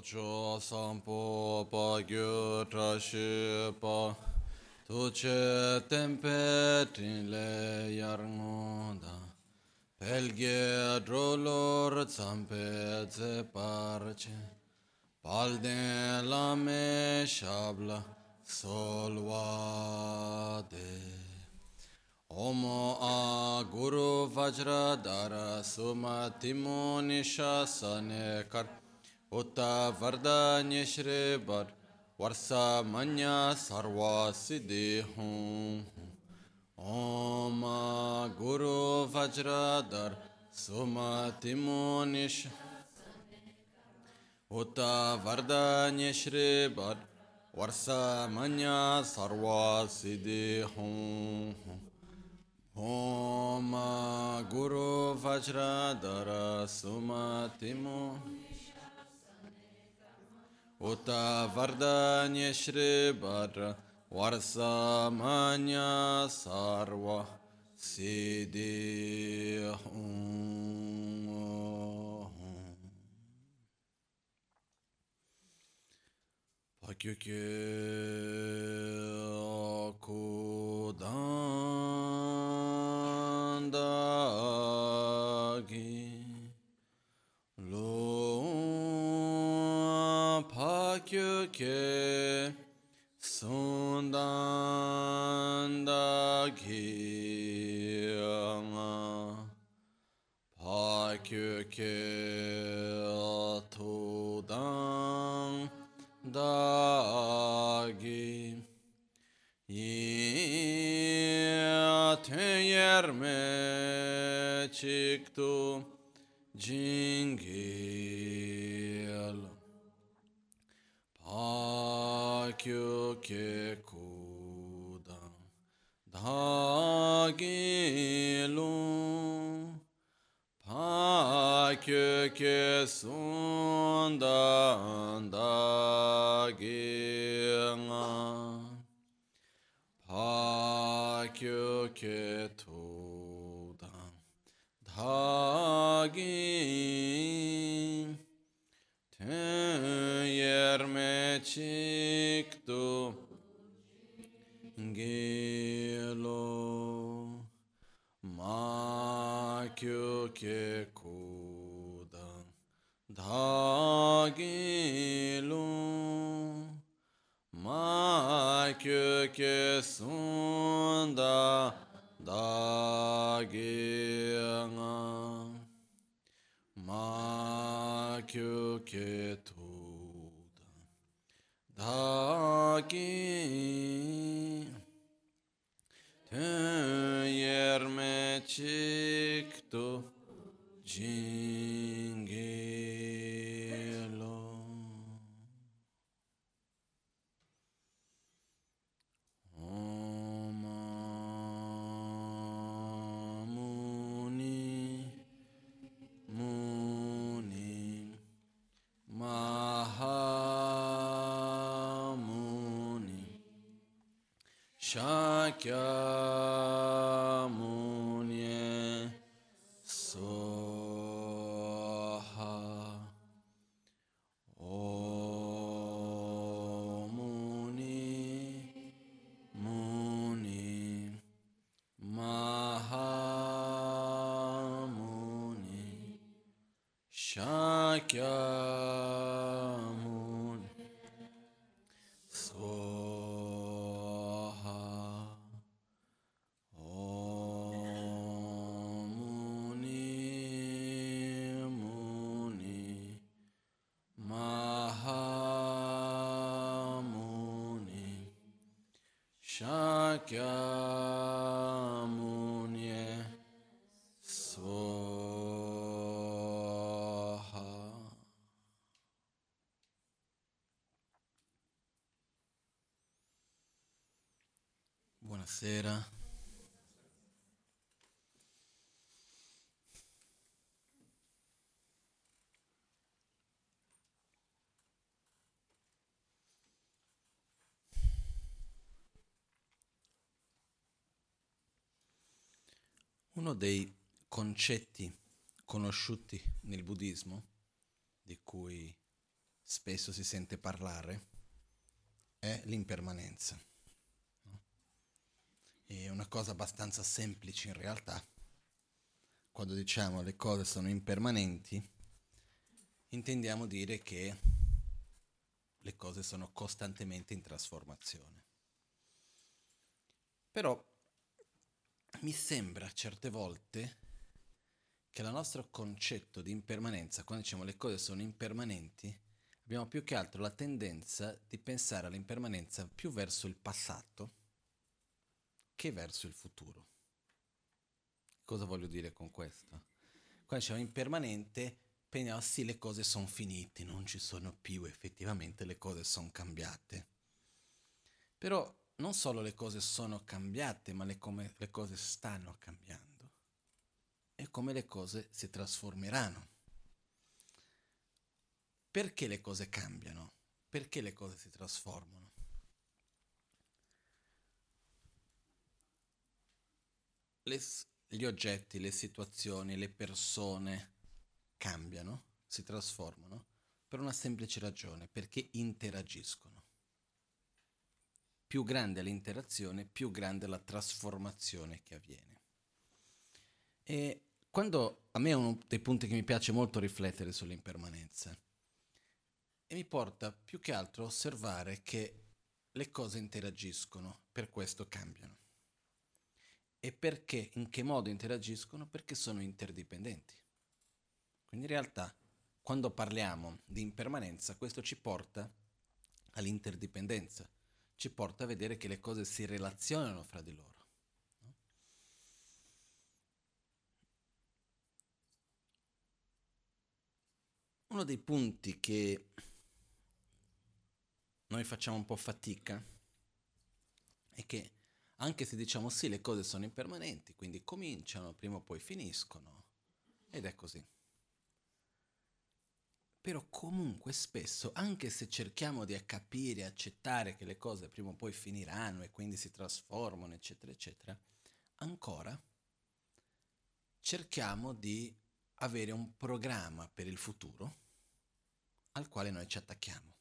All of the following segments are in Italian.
Chocho sampo pa gyu trashi pa Tuche tempe trinle yarngoda Pelge drolor tsampe ze parche Palden lame shabla solvade Omo a Guru Vajra Dara Sumatimo Nishasane Kar Uta Vardanya Shri Bar Varsa Manya Sarva Siddhi Hum Om Guru Vajra Dara Sumatimo Nishasane Uta Vardanya Shri Bar Varsa Manya Sarva Siddhi Hum Om Guru Vajradara Sumatimo Uta Vardanya Shri Bhadra Varsamanya Sarva Siddhi Kudandagi Pakyukye Sundandagi Pakyukye Tudang dagi yerme çıktı cingil pakyo ke kudan dagilu pakyo ke sundan daginga pakyo ke tudan dagin ten yerme çıktı gelo makyo ke kudan dagilu makyo ke sunda daginga makyo ke tudan Uno dei concetti conosciuti nel buddismo, di cui spesso si sente parlare è l'impermanenza. È una cosa abbastanza semplice in realtà. Quando diciamo le cose sono impermanenti, intendiamo dire che le cose sono costantemente in trasformazione. Però mi sembra certe volte che il nostro concetto di impermanenza, quando diciamo le cose sono impermanenti, abbiamo più che altro la tendenza di pensare all'impermanenza più verso il passato che verso il futuro. Cosa voglio dire con questo? Quando diciamo impermanente, pensiamo sì, le cose sono finite, non ci sono più, effettivamente le cose sono cambiate. Però non solo le cose sono cambiate, ma le, come le cose stanno cambiando e come le cose si trasformeranno. Perché le cose cambiano? Perché le cose si trasformano? Le, gli oggetti, le situazioni, le persone cambiano, si trasformano per una semplice ragione, perché interagiscono più grande l'interazione, più grande la trasformazione che avviene. E quando a me è uno dei punti che mi piace molto riflettere sull'impermanenza e mi porta più che altro a osservare che le cose interagiscono, per questo cambiano. E perché, in che modo interagiscono? Perché sono interdipendenti. Quindi in realtà, quando parliamo di impermanenza, questo ci porta all'interdipendenza ci porta a vedere che le cose si relazionano fra di loro. No? Uno dei punti che noi facciamo un po' fatica è che anche se diciamo sì, le cose sono impermanenti, quindi cominciano, prima o poi finiscono, ed è così. Però comunque spesso, anche se cerchiamo di capire, accettare che le cose prima o poi finiranno e quindi si trasformano, eccetera, eccetera, ancora cerchiamo di avere un programma per il futuro al quale noi ci attacchiamo.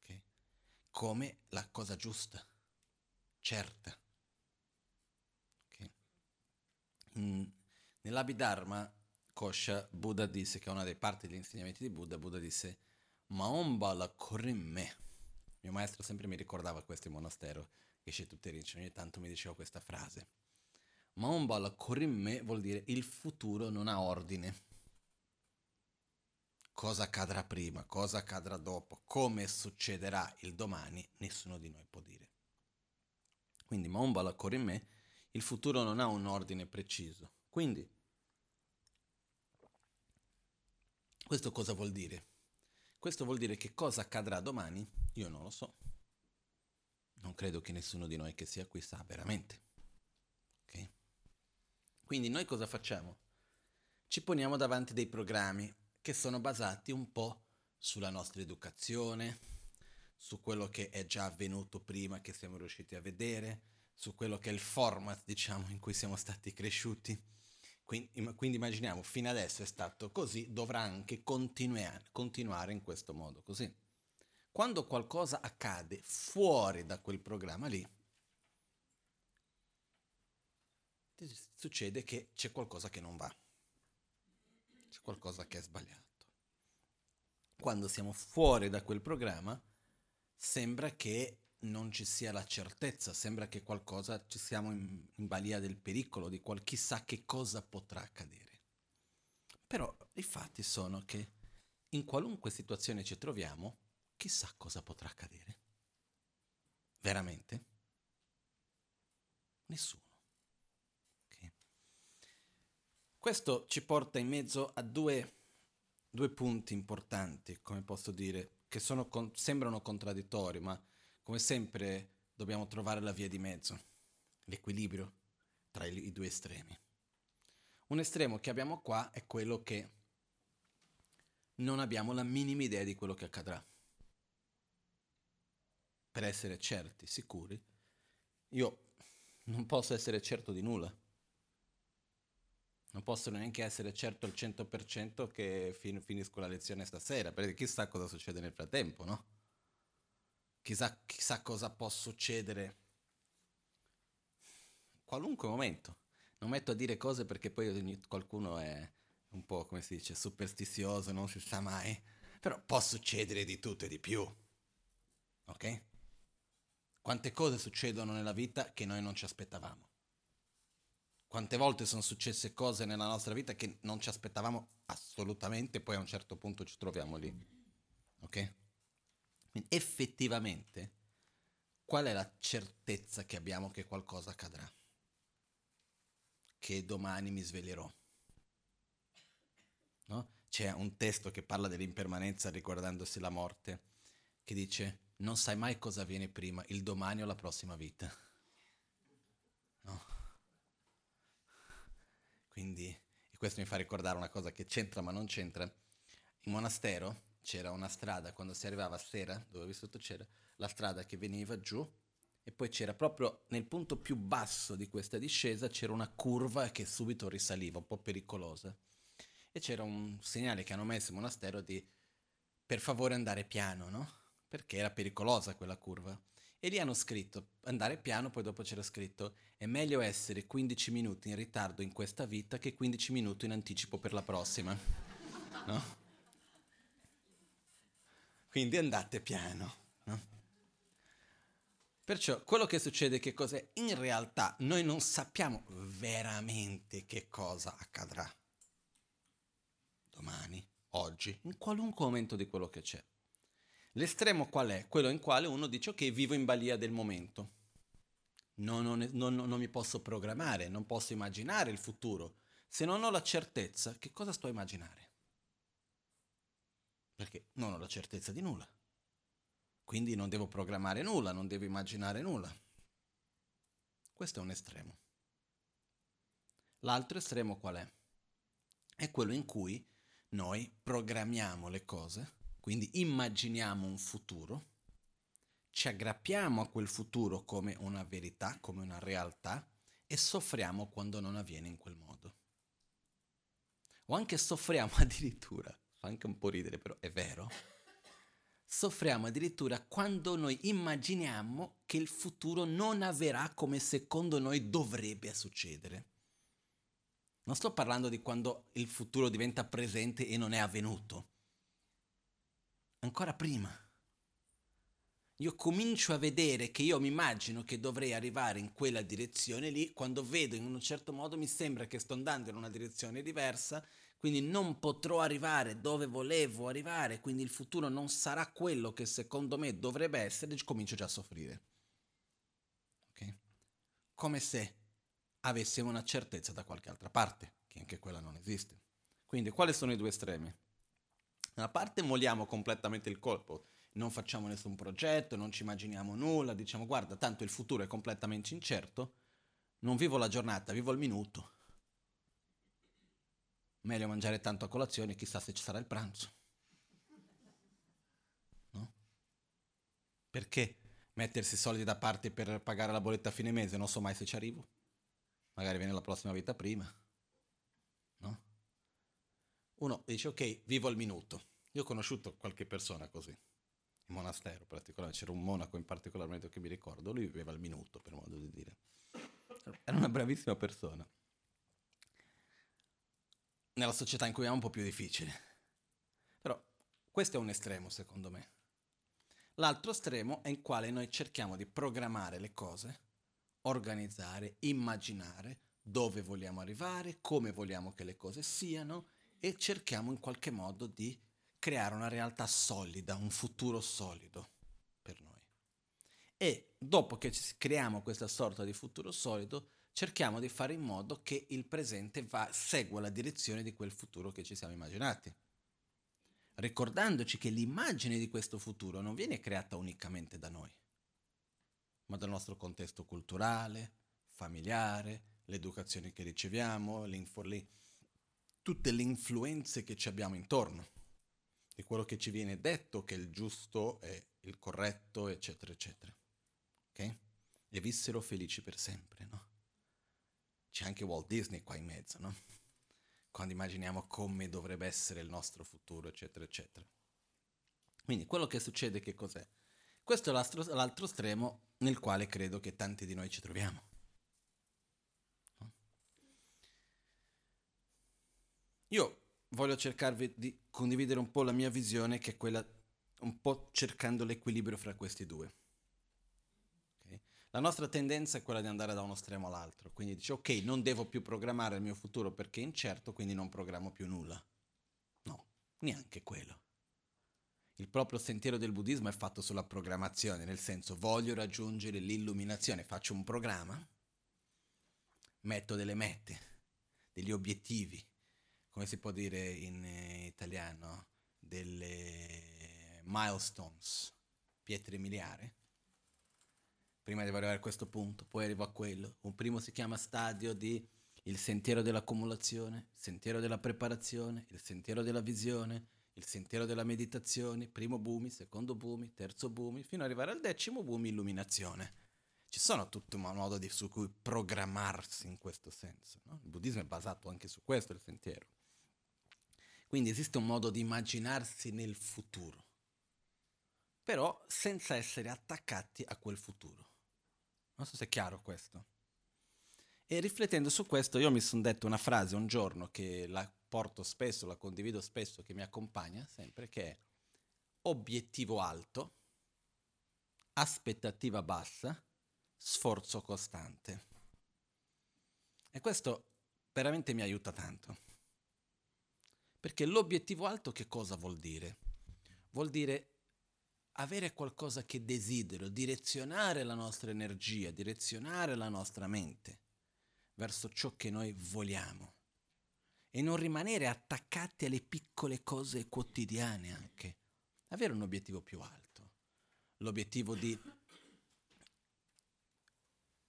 Okay? Come la cosa giusta, certa. Okay? Mm, Nell'Abhidharma Kosha, Buddha disse che è una delle parti degli insegnamenti di Buddha, Buddha disse Maomba la Korimme. Mio maestro sempre mi ricordava questo in monastero, che c'è tutte ricci, ogni tanto mi diceva questa frase. Maomba la Korimme vuol dire il futuro non ha ordine. Cosa accadrà prima, cosa accadrà dopo, come succederà il domani, nessuno di noi può dire. Quindi Maomba la Korimme, il futuro non ha un ordine preciso. Quindi Questo cosa vuol dire? Questo vuol dire che cosa accadrà domani? Io non lo so. Non credo che nessuno di noi che sia qui sa veramente. Okay? Quindi noi cosa facciamo? Ci poniamo davanti dei programmi che sono basati un po' sulla nostra educazione, su quello che è già avvenuto prima che siamo riusciti a vedere, su quello che è il format, diciamo, in cui siamo stati cresciuti quindi, quindi, immaginiamo, fino adesso è stato così, dovrà anche continuare, in questo modo, così. Quando qualcosa accade fuori da quel programma lì, succede che c'è qualcosa che non va, c'è qualcosa che è sbagliato. Quando siamo fuori da quel programma, sembra che non ci sia la certezza, sembra che qualcosa, ci siamo in, in balia del pericolo, di qual chissà che cosa potrà accadere. Però i fatti sono che in qualunque situazione ci troviamo, chissà cosa potrà accadere. Veramente? Nessuno. Okay. Questo ci porta in mezzo a due, due punti importanti, come posso dire, che sono, sembrano contraddittori, ma come sempre dobbiamo trovare la via di mezzo, l'equilibrio tra i, due estremi. Un estremo che abbiamo qua è quello che non abbiamo la minima idea di quello che accadrà. Per essere certi, sicuri, io non posso essere certo di nulla. Non possono neanche essere certo al 100% che fin- finisco la lezione stasera, perché chissà cosa succede nel frattempo, no? Chissà, chissà cosa può succedere qualunque momento. Non metto a dire cose perché poi qualcuno è un po', come si dice, superstizioso, non si sa mai. Però può succedere di tutto e di più. Ok? Quante cose succedono nella vita che noi non ci aspettavamo. Quante volte sono successe cose nella nostra vita che non ci aspettavamo assolutamente, poi a un certo punto ci troviamo lì. Ok? Quindi effettivamente, qual è la certezza che abbiamo che qualcosa accadrà? Che domani mi sveglierò. No? C'è un testo che parla dell'impermanenza ricordandosi la morte, che dice non sai mai cosa viene prima, il domani o la prossima vita. No? Quindi, e questo mi fa ricordare una cosa che c'entra ma non c'entra. In monastero c'era una strada, quando si arrivava a sera, dove ho vissuto c'era la strada che veniva giù e poi c'era proprio nel punto più basso di questa discesa c'era una curva che subito risaliva, un po' pericolosa. E c'era un segnale che hanno messo in monastero di per favore andare piano, no? Perché era pericolosa quella curva. E lì hanno scritto andare piano, poi dopo c'era scritto è meglio essere 15 minuti in ritardo in questa vita che 15 minuti in anticipo per la prossima. No? Quindi andate piano. No? Perciò quello che succede che cos'è? In realtà noi non sappiamo veramente che cosa accadrà. Domani, oggi, in qualunque momento di quello che c'è. L'estremo qual è? Quello in quale uno dice ok, vivo in balia del momento. Non, non, non, non mi posso programmare, non posso immaginare il futuro. Se non ho la certezza, che cosa sto a immaginare? Perché non ho la certezza di nulla. Quindi non devo programmare nulla, non devo immaginare nulla. Questo è un estremo. L'altro estremo qual è? È quello in cui noi programmiamo le cose, quindi immaginiamo un futuro, ci aggrappiamo a quel futuro come una verità, come una realtà e soffriamo quando non avviene in quel modo. O anche soffriamo addirittura fa anche un po' ridere, però è vero. Soffriamo addirittura quando noi immaginiamo che il futuro non avverrà come secondo noi dovrebbe succedere. Non sto parlando di quando il futuro diventa presente e non è avvenuto. Ancora prima. Io comincio a vedere che io mi immagino che dovrei arrivare in quella direzione lì, quando vedo in un certo modo mi sembra che sto andando in una direzione diversa quindi non potrò arrivare dove volevo arrivare, quindi il futuro non sarà quello che secondo me dovrebbe essere, comincio già a soffrire. Ok? Come se avessimo una certezza da qualche altra parte, che anche quella non esiste. Quindi quali sono i due estremi? Da una parte molliamo completamente il colpo, non facciamo nessun progetto, non ci immaginiamo nulla, diciamo guarda, tanto il futuro è completamente incerto, non vivo la giornata, vivo il minuto meglio mangiare tanto a colazione, chissà se ci sarà il pranzo. No? Perché mettersi soldi da parte per pagare la bolletta a fine mese? Non so mai se ci arrivo. Magari viene la prossima vita prima. No? Uno dice, ok, vivo il minuto. Io ho conosciuto qualche persona così, in monastero particolare, c'era un monaco in particolare che mi ricordo, lui viveva il minuto, per modo di dire. Era una bravissima persona nella società in cui è un po' più difficile. Però questo è un estremo, secondo me. L'altro estremo è in quale noi cerchiamo di programmare le cose, organizzare, immaginare dove vogliamo arrivare, come vogliamo che le cose siano e cerchiamo in qualche modo di creare una realtà solida, un futuro solido per noi. E dopo che creiamo questa sorta di futuro solido, cerchiamo di fare in modo che il presente va, segua la direzione di quel futuro che ci siamo immaginati. Ricordandoci che l'immagine di questo futuro non viene creata unicamente da noi, ma dal nostro contesto culturale, familiare, l'educazione che riceviamo, tutte le influenze che ci abbiamo intorno, di quello che ci viene detto che è il giusto e il corretto, eccetera, eccetera. Ok? E vissero felici per sempre, no? C'è anche Walt Disney qua in mezzo, no? quando immaginiamo come dovrebbe essere il nostro futuro, eccetera, eccetera. Quindi quello che succede che cos'è? Questo è l'altro, l'altro estremo nel quale credo che tanti di noi ci troviamo. Io voglio cercarvi di condividere un po' la mia visione, che è quella un po' cercando l'equilibrio fra questi due. La nostra tendenza è quella di andare da uno estremo all'altro, quindi dice ok, non devo più programmare il mio futuro perché è incerto, quindi non programmo più nulla. No, neanche quello. Il proprio sentiero del buddismo è fatto sulla programmazione, nel senso voglio raggiungere l'illuminazione, faccio un programma, metto delle mete, degli obiettivi, come si può dire in eh, italiano, delle milestones, pietre miliari. Prima devo arrivare a questo punto, poi arrivo a quello. Un primo si chiama stadio di il sentiero dell'accumulazione, il sentiero della preparazione, il sentiero della visione, il sentiero della meditazione, primo bumi, secondo bumi, terzo bumi, fino ad arrivare al decimo bumi, illuminazione. Ci sono tutto un modo di, su cui programmarsi in questo senso. No? Il buddismo è basato anche su questo, il sentiero. Quindi esiste un modo di immaginarsi nel futuro, però senza essere attaccati a quel futuro. Non so se è chiaro questo. E riflettendo su questo, io mi sono detto una frase un giorno che la porto spesso, la condivido spesso, che mi accompagna sempre, che è obiettivo alto, aspettativa bassa, sforzo costante. E questo veramente mi aiuta tanto. Perché l'obiettivo alto che cosa vuol dire? Vuol dire avere qualcosa che desidero, direzionare la nostra energia, direzionare la nostra mente verso ciò che noi vogliamo e non rimanere attaccati alle piccole cose quotidiane anche. Avere un obiettivo più alto, l'obiettivo di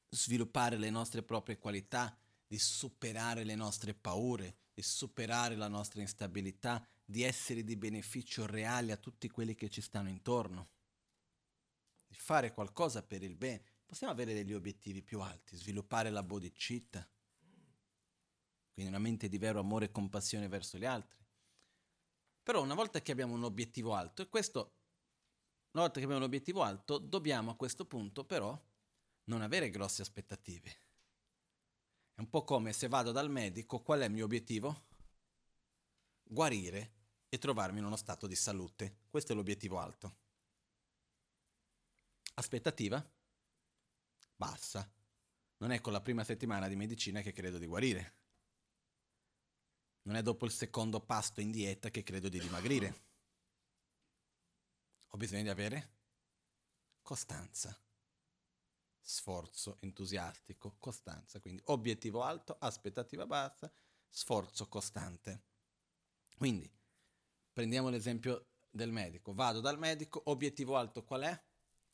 sviluppare le nostre proprie qualità, di superare le nostre paure, di superare la nostra instabilità, di essere di beneficio reale a tutti quelli che ci stanno intorno, di fare qualcosa per il bene. Possiamo avere degli obiettivi più alti, sviluppare la bodhicitta, quindi una mente di vero amore e compassione verso gli altri. Però una volta che abbiamo un obiettivo alto, e questo, una volta che abbiamo un obiettivo alto, dobbiamo a questo punto però non avere grosse aspettative è un po' come se vado dal medico, qual è il mio obiettivo? Guarire e trovarmi in uno stato di salute. Questo è l'obiettivo alto. Aspettativa? Bassa. Non è con la prima settimana di medicina che credo di guarire. Non è dopo il secondo pasto in dieta che credo di dimagrire. Ho bisogno di avere costanza sforzo entusiastico, costanza, quindi obiettivo alto, aspettativa bassa, sforzo costante. Quindi prendiamo l'esempio del medico, vado dal medico, obiettivo alto qual è?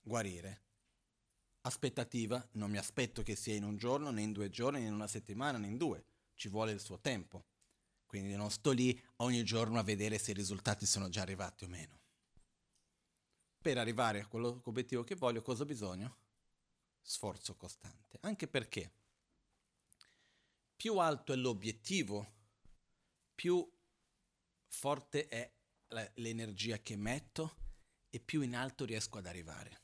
Guarire. Aspettativa, non mi aspetto che sia in un giorno, né in due giorni, né in una settimana, né in due, ci vuole il suo tempo. Quindi non sto lì ogni giorno a vedere se i risultati sono già arrivati o meno. Per arrivare a quell'obiettivo che voglio, cosa ho bisogno? sforzo costante, anche perché più alto è l'obiettivo, più forte è l'energia che metto e più in alto riesco ad arrivare.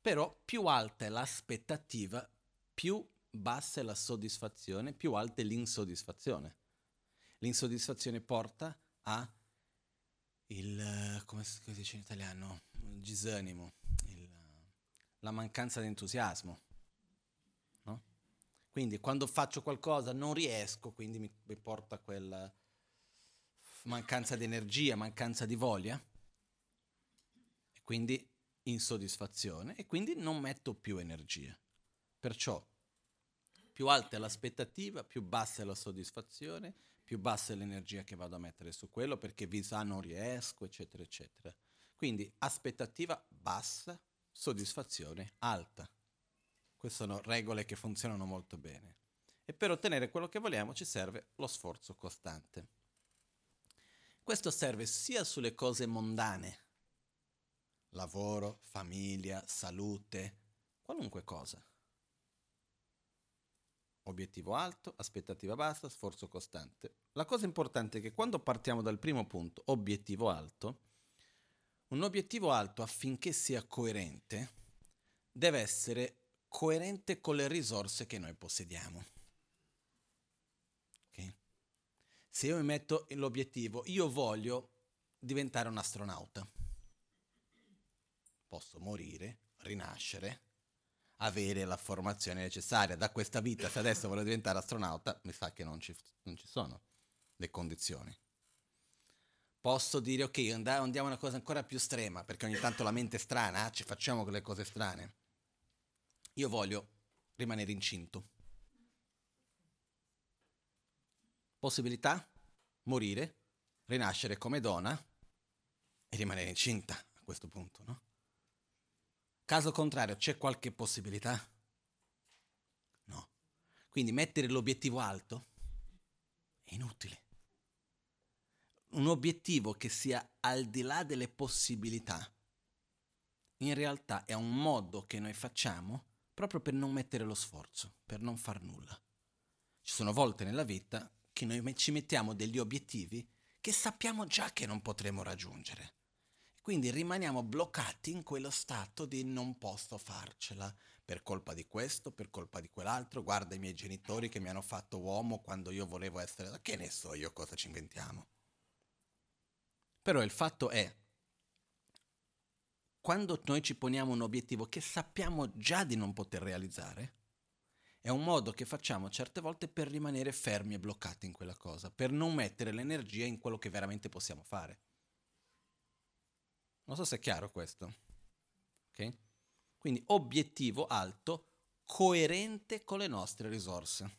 Però più alta è l'aspettativa, più bassa è la soddisfazione, più alta è l'insoddisfazione. L'insoddisfazione porta a il, come si dice in italiano, il disanimo, la mancanza di entusiasmo. No? Quindi quando faccio qualcosa non riesco, quindi mi, mi porta quella mancanza di energia, mancanza di voglia, e quindi insoddisfazione, e quindi non metto più energia. Perciò più alta è l'aspettativa, più bassa è la soddisfazione, più bassa è l'energia che vado a mettere su quello perché vi sa non riesco, eccetera, eccetera. Quindi aspettativa bassa, soddisfazione alta. Queste sono regole che funzionano molto bene. E per ottenere quello che vogliamo ci serve lo sforzo costante. Questo serve sia sulle cose mondane, lavoro, famiglia, salute, qualunque cosa. Obiettivo alto, aspettativa bassa, sforzo costante. La cosa importante è che quando partiamo dal primo punto, obiettivo alto, un obiettivo alto affinché sia coerente deve essere coerente con le risorse che noi possediamo. Okay? Se io mi metto l'obiettivo, io voglio diventare un astronauta. Posso morire, rinascere, avere la formazione necessaria da questa vita. Se adesso voglio diventare astronauta, mi sa che non ci, non ci sono le condizioni. Posso dire, ok, andiamo a una cosa ancora più estrema, perché ogni tanto la mente è strana, eh? ci facciamo quelle cose strane. Io voglio rimanere incinto. Possibilità? Morire, rinascere come donna e rimanere incinta a questo punto, no? Caso contrario, c'è qualche possibilità? No. Quindi mettere l'obiettivo alto è inutile. Un obiettivo che sia al di là delle possibilità, in realtà è un modo che noi facciamo proprio per non mettere lo sforzo, per non far nulla. Ci sono volte nella vita che noi ci mettiamo degli obiettivi che sappiamo già che non potremo raggiungere. Quindi rimaniamo bloccati in quello stato di non posso farcela per colpa di questo, per colpa di quell'altro. Guarda i miei genitori che mi hanno fatto uomo quando io volevo essere... Che ne so io cosa ci inventiamo? Però il fatto è, quando noi ci poniamo un obiettivo che sappiamo già di non poter realizzare, è un modo che facciamo certe volte per rimanere fermi e bloccati in quella cosa, per non mettere l'energia in quello che veramente possiamo fare. Non so se è chiaro questo. Ok? Quindi obiettivo alto, coerente con le nostre risorse.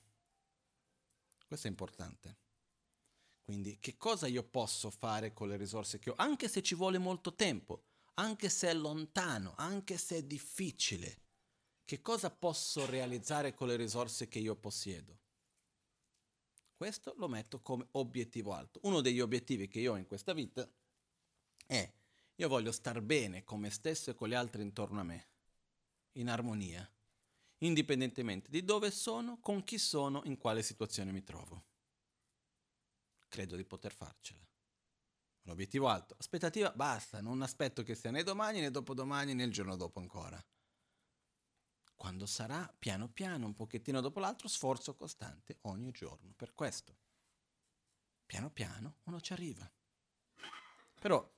Questo è importante. Quindi che cosa io posso fare con le risorse che ho, anche se ci vuole molto tempo, anche se è lontano, anche se è difficile. Che cosa posso realizzare con le risorse che io possiedo? Questo lo metto come obiettivo alto. Uno degli obiettivi che io ho in questa vita è io voglio star bene con me stesso e con gli altri intorno a me, in armonia, indipendentemente di dove sono, con chi sono, in quale situazione mi trovo. Credo di poter farcela. Un obiettivo alto. Aspettativa, basta, non aspetto che sia né domani né dopodomani né il giorno dopo ancora. Quando sarà, piano piano, un pochettino dopo l'altro, sforzo costante ogni giorno. Per questo, piano piano, uno ci arriva. Però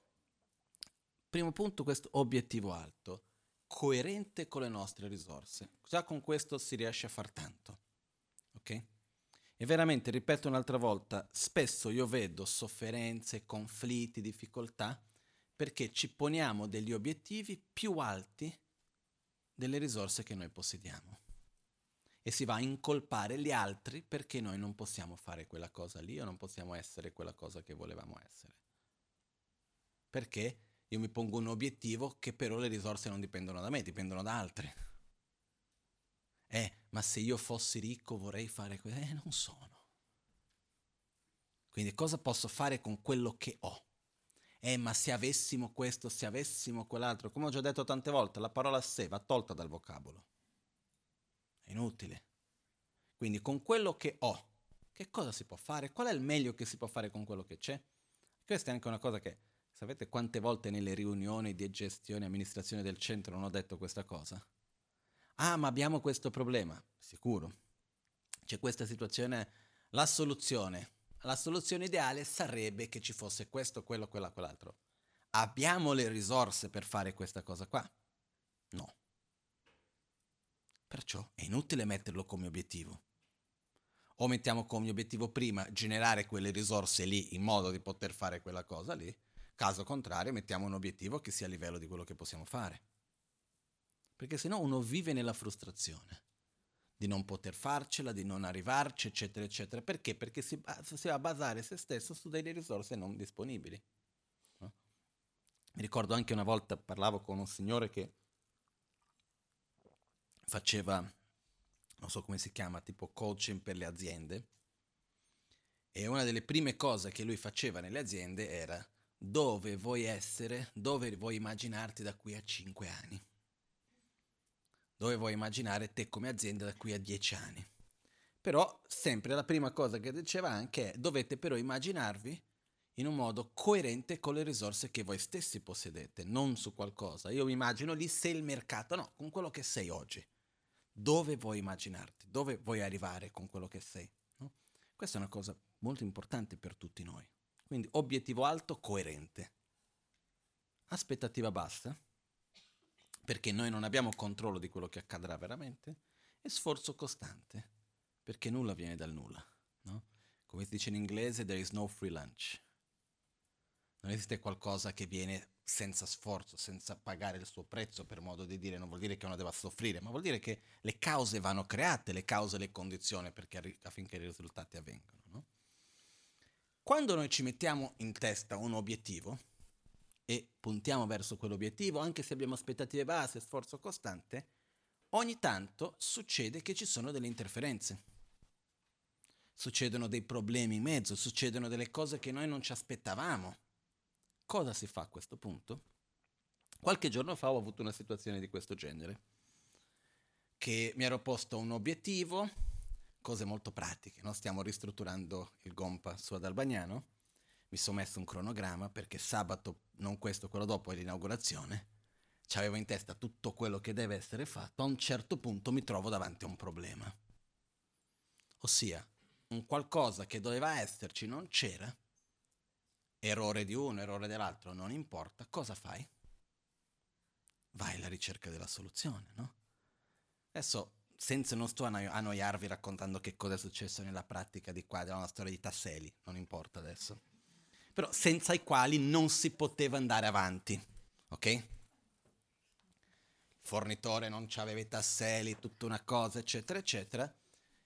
Primo punto, questo obiettivo alto, coerente con le nostre risorse. Già con questo si riesce a far tanto. Ok? E veramente, ripeto un'altra volta, spesso io vedo sofferenze, conflitti, difficoltà, perché ci poniamo degli obiettivi più alti delle risorse che noi possediamo. E si va a incolpare gli altri perché noi non possiamo fare quella cosa lì o non possiamo essere quella cosa che volevamo essere. Perché? io mi pongo un obiettivo che però le risorse non dipendono da me, dipendono da altri. Eh, ma se io fossi ricco vorrei fare questo. Eh, non sono. Quindi cosa posso fare con quello che ho? Eh, ma se avessimo questo, se avessimo quell'altro, come ho già detto tante volte, la parola se va tolta dal vocabolo. È inutile. Quindi con quello che ho, che cosa si può fare? Qual è il meglio che si può fare con quello che c'è? Questa è anche una cosa che Sapete quante volte nelle riunioni di gestione e amministrazione del centro non ho detto questa cosa? Ah, ma abbiamo questo problema. Sicuro. C'è questa situazione. La soluzione. La soluzione ideale sarebbe che ci fosse questo, quello, quella, quell'altro. Abbiamo le risorse per fare questa cosa qua? No. Perciò è inutile metterlo come obiettivo. O mettiamo come obiettivo prima generare quelle risorse lì in modo di poter fare quella cosa lì, Caso contrario, mettiamo un obiettivo che sia a livello di quello che possiamo fare. Perché se no uno vive nella frustrazione di non poter farcela, di non arrivarci, eccetera, eccetera. Perché? Perché si, si va a basare se stesso su delle risorse non disponibili. No? Mi ricordo anche una volta parlavo con un signore che faceva, non so come si chiama, tipo coaching per le aziende. E una delle prime cose che lui faceva nelle aziende era dove vuoi essere, dove vuoi immaginarti da qui a 5 anni, dove vuoi immaginare te come azienda da qui a 10 anni. Però sempre la prima cosa che diceva anche è dovete però immaginarvi in un modo coerente con le risorse che voi stessi possedete, non su qualcosa. Io mi immagino lì sei il mercato, no, con quello che sei oggi. Dove vuoi immaginarti? Dove vuoi arrivare con quello che sei? No? Questa è una cosa molto importante per tutti noi. Quindi obiettivo alto, coerente. Aspettativa bassa, perché noi non abbiamo controllo di quello che accadrà veramente, e sforzo costante, perché nulla viene dal nulla. No? Come si dice in inglese, there is no free lunch. Non esiste qualcosa che viene senza sforzo, senza pagare il suo prezzo, per modo di dire, non vuol dire che uno deve soffrire, ma vuol dire che le cause vanno create, le cause le condizioni perché, affinché i risultati avvengano. No? Quando noi ci mettiamo in testa un obiettivo e puntiamo verso quell'obiettivo, anche se abbiamo aspettative basse, sforzo costante, ogni tanto succede che ci sono delle interferenze. Succedono dei problemi in mezzo, succedono delle cose che noi non ci aspettavamo Cosa si fa a questo punto? Qualche giorno fa ho avuto una situazione di questo genere, che mi ero posto un obiettivo, cose molto pratiche, no? stiamo ristrutturando il Gompa su ad Albagnano, mi sono messo un cronogramma perché sabato, non questo, quello dopo è l'inaugurazione, avevo in testa tutto quello che deve essere fatto, a un certo punto mi trovo davanti a un problema. Ossia, un qualcosa che doveva esserci non c'era errore di uno, errore dell'altro, non importa, cosa fai? Vai alla ricerca della soluzione, no? Adesso, senza non sto a annoiarvi raccontando che cosa è successo nella pratica di qua, della storia di Tasseli, non importa adesso. Però senza i quali non si poteva andare avanti, ok? Fornitore non aveva i tasselli, tutta una cosa, eccetera, eccetera.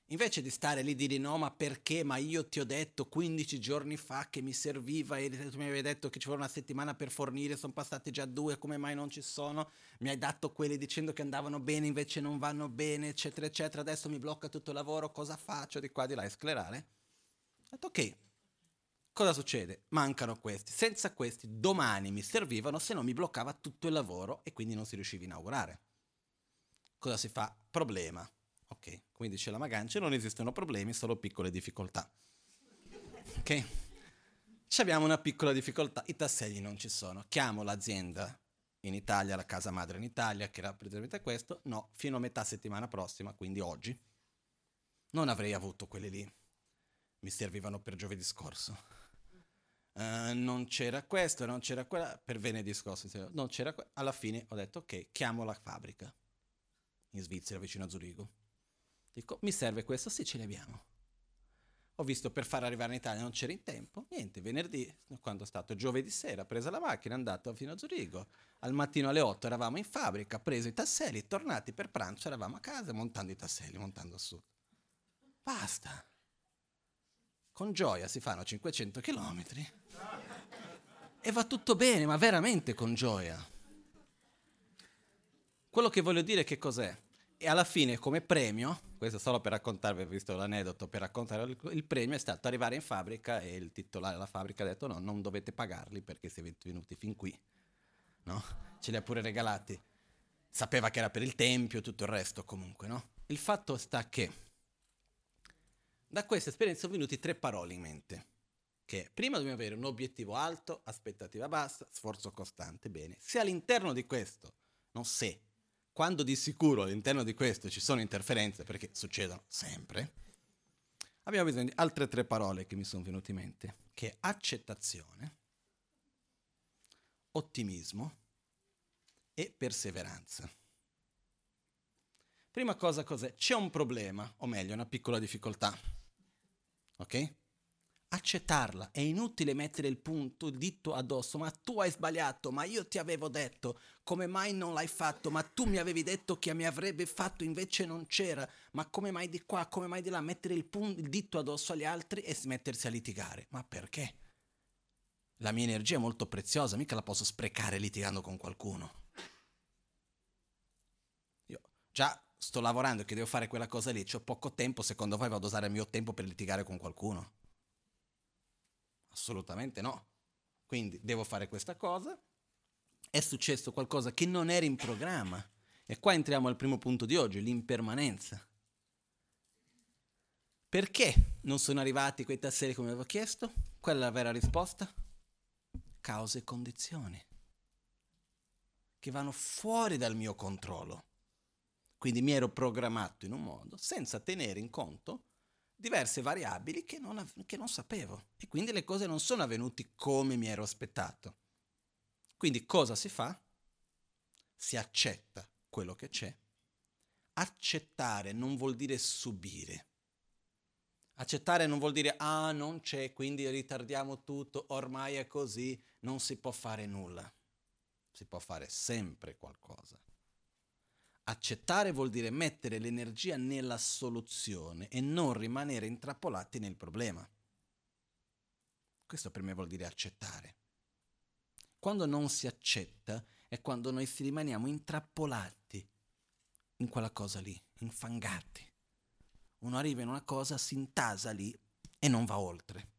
Invece di stare lì e dire no, ma perché? Ma io ti ho detto 15 giorni fa che mi serviva e tu mi avevi detto che ci vuole una settimana per fornire, sono passati già due, come mai non ci sono? Mi hai dato quelli dicendo che andavano bene, invece non vanno bene, eccetera, eccetera. Adesso mi blocca tutto il lavoro, cosa faccio? Di qua, di là, e sclerare. Ho detto ok, cosa succede? Mancano questi. Senza questi domani mi servivano, se no mi bloccava tutto il lavoro e quindi non si riusciva a inaugurare. Cosa si fa? Problema Ok, come dice la Magancia, non esistono problemi, solo piccole difficoltà. Ok? Ci abbiamo una piccola difficoltà, i tasselli non ci sono. Chiamo l'azienda in Italia, la casa madre in Italia, che rappresenta questo. No, fino a metà settimana prossima, quindi oggi, non avrei avuto quelli lì. Mi servivano per giovedì scorso. Uh, non c'era questo, non c'era quella, per venerdì scorso, non c'era que- alla fine ho detto ok, chiamo la fabbrica in Svizzera vicino a Zurigo Dico, mi serve questo? Sì, ce l'abbiamo. Ho visto per far arrivare in Italia non c'era in tempo, niente, venerdì, quando è stato giovedì sera, presa la macchina, andato fino a Zurigo, al mattino alle 8 eravamo in fabbrica, preso i tasselli, tornati per pranzo, eravamo a casa montando i tasselli, montando su. Basta. Con gioia si fanno 500 km e va tutto bene, ma veramente con gioia. Quello che voglio dire che cos'è? E alla fine, come premio, questo solo per raccontarvi, visto l'aneddoto, per raccontare il, il, premio è stato arrivare in fabbrica e il titolare della fabbrica ha detto no, non dovete pagarli perché siete venuti fin qui. No? Ce li ha pure regalati. Sapeva che era per il tempio e tutto il resto comunque, no? Il fatto sta che da questa esperienza sono venuti tre parole in mente. Che prima dobbiamo avere un obiettivo alto, aspettativa bassa, sforzo costante. Bene, se all'interno di questo, non se, quando di sicuro all'interno di questo ci sono interferenze, perché succedono sempre, abbiamo bisogno di altre tre parole che mi sono venute in mente, che è accettazione, ottimismo e perseveranza. Prima cosa cos'è? C'è un problema, o meglio, una piccola difficoltà. Ok? accettarla. È inutile mettere il punto, il dito addosso, ma tu hai sbagliato, ma io ti avevo detto, come mai non l'hai fatto? Ma tu mi avevi detto che mi avrebbe fatto, invece non c'era. Ma come mai di qua, come mai di là? Mettere il, punto, il dito addosso agli altri e smettersi a litigare. Ma perché? La mia energia è molto preziosa, mica la posso sprecare litigando con qualcuno. Io già sto lavorando che devo fare quella cosa lì, ho poco tempo, secondo voi vado a usare il mio tempo per litigare con qualcuno? Assolutamente no. Quindi devo fare questa cosa. È successo qualcosa che non era in programma. E qua entriamo al primo punto di oggi, l'impermanenza. Perché non sono arrivati quei tasseri come avevo chiesto? Qual è la vera risposta? Cause e condizioni che vanno fuori dal mio controllo. Quindi mi ero programmato in un modo senza tenere in conto diverse variabili che non, che non sapevo e quindi le cose non sono avvenute come mi ero aspettato. Quindi cosa si fa? Si accetta quello che c'è. Accettare non vuol dire subire Accettare non vuol dire ah non c'è, quindi ritardiamo tutto, ormai è così, non si può fare nulla. Si può fare sempre qualcosa. Accettare vuol dire mettere l'energia nella soluzione e non rimanere intrappolati nel problema. Questo per me vuol dire accettare. Quando non si accetta è quando noi si rimaniamo intrappolati in quella cosa lì, infangati uno arriva in una cosa, si intasa lì e non va oltre.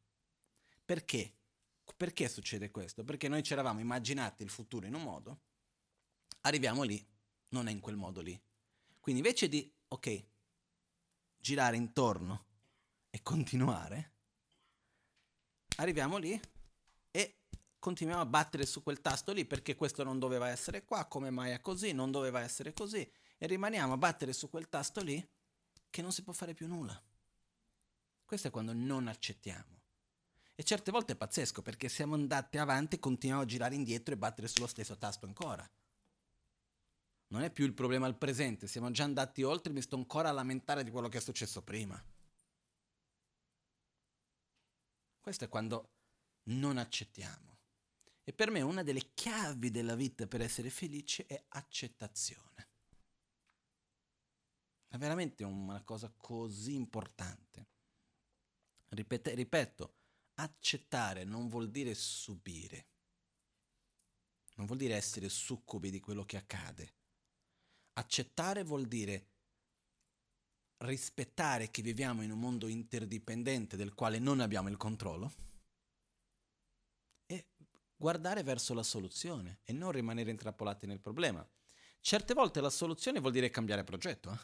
Perché? Perché succede questo? Perché noi ci eravamo immaginati il futuro in un modo, arriviamo lì, non è in quel modo lì. Quindi invece di, ok, girare intorno e continuare, arriviamo lì e continuiamo a battere su quel tasto lì perché questo non doveva essere qua, come mai è così, non doveva essere così, e rimaniamo a battere su quel tasto lì che non si può fare più nulla. Questo è quando non accettiamo. E certe volte è pazzesco perché siamo andati avanti e continuiamo a girare indietro e battere sullo stesso tasto ancora. Non è più il problema al presente, siamo già andati oltre e mi sto ancora a lamentare di quello che è successo prima. Questo è quando non accettiamo. E per me una delle chiavi della vita per essere felice è accettazione. È veramente una cosa così importante. Ripete, ripeto, accettare non vuol dire subire, non vuol dire essere succubi di quello che accade. Accettare vuol dire rispettare che viviamo in un mondo interdipendente del quale non abbiamo il controllo e guardare verso la soluzione e non rimanere intrappolati nel problema. Certe volte la soluzione vuol dire cambiare progetto. Eh?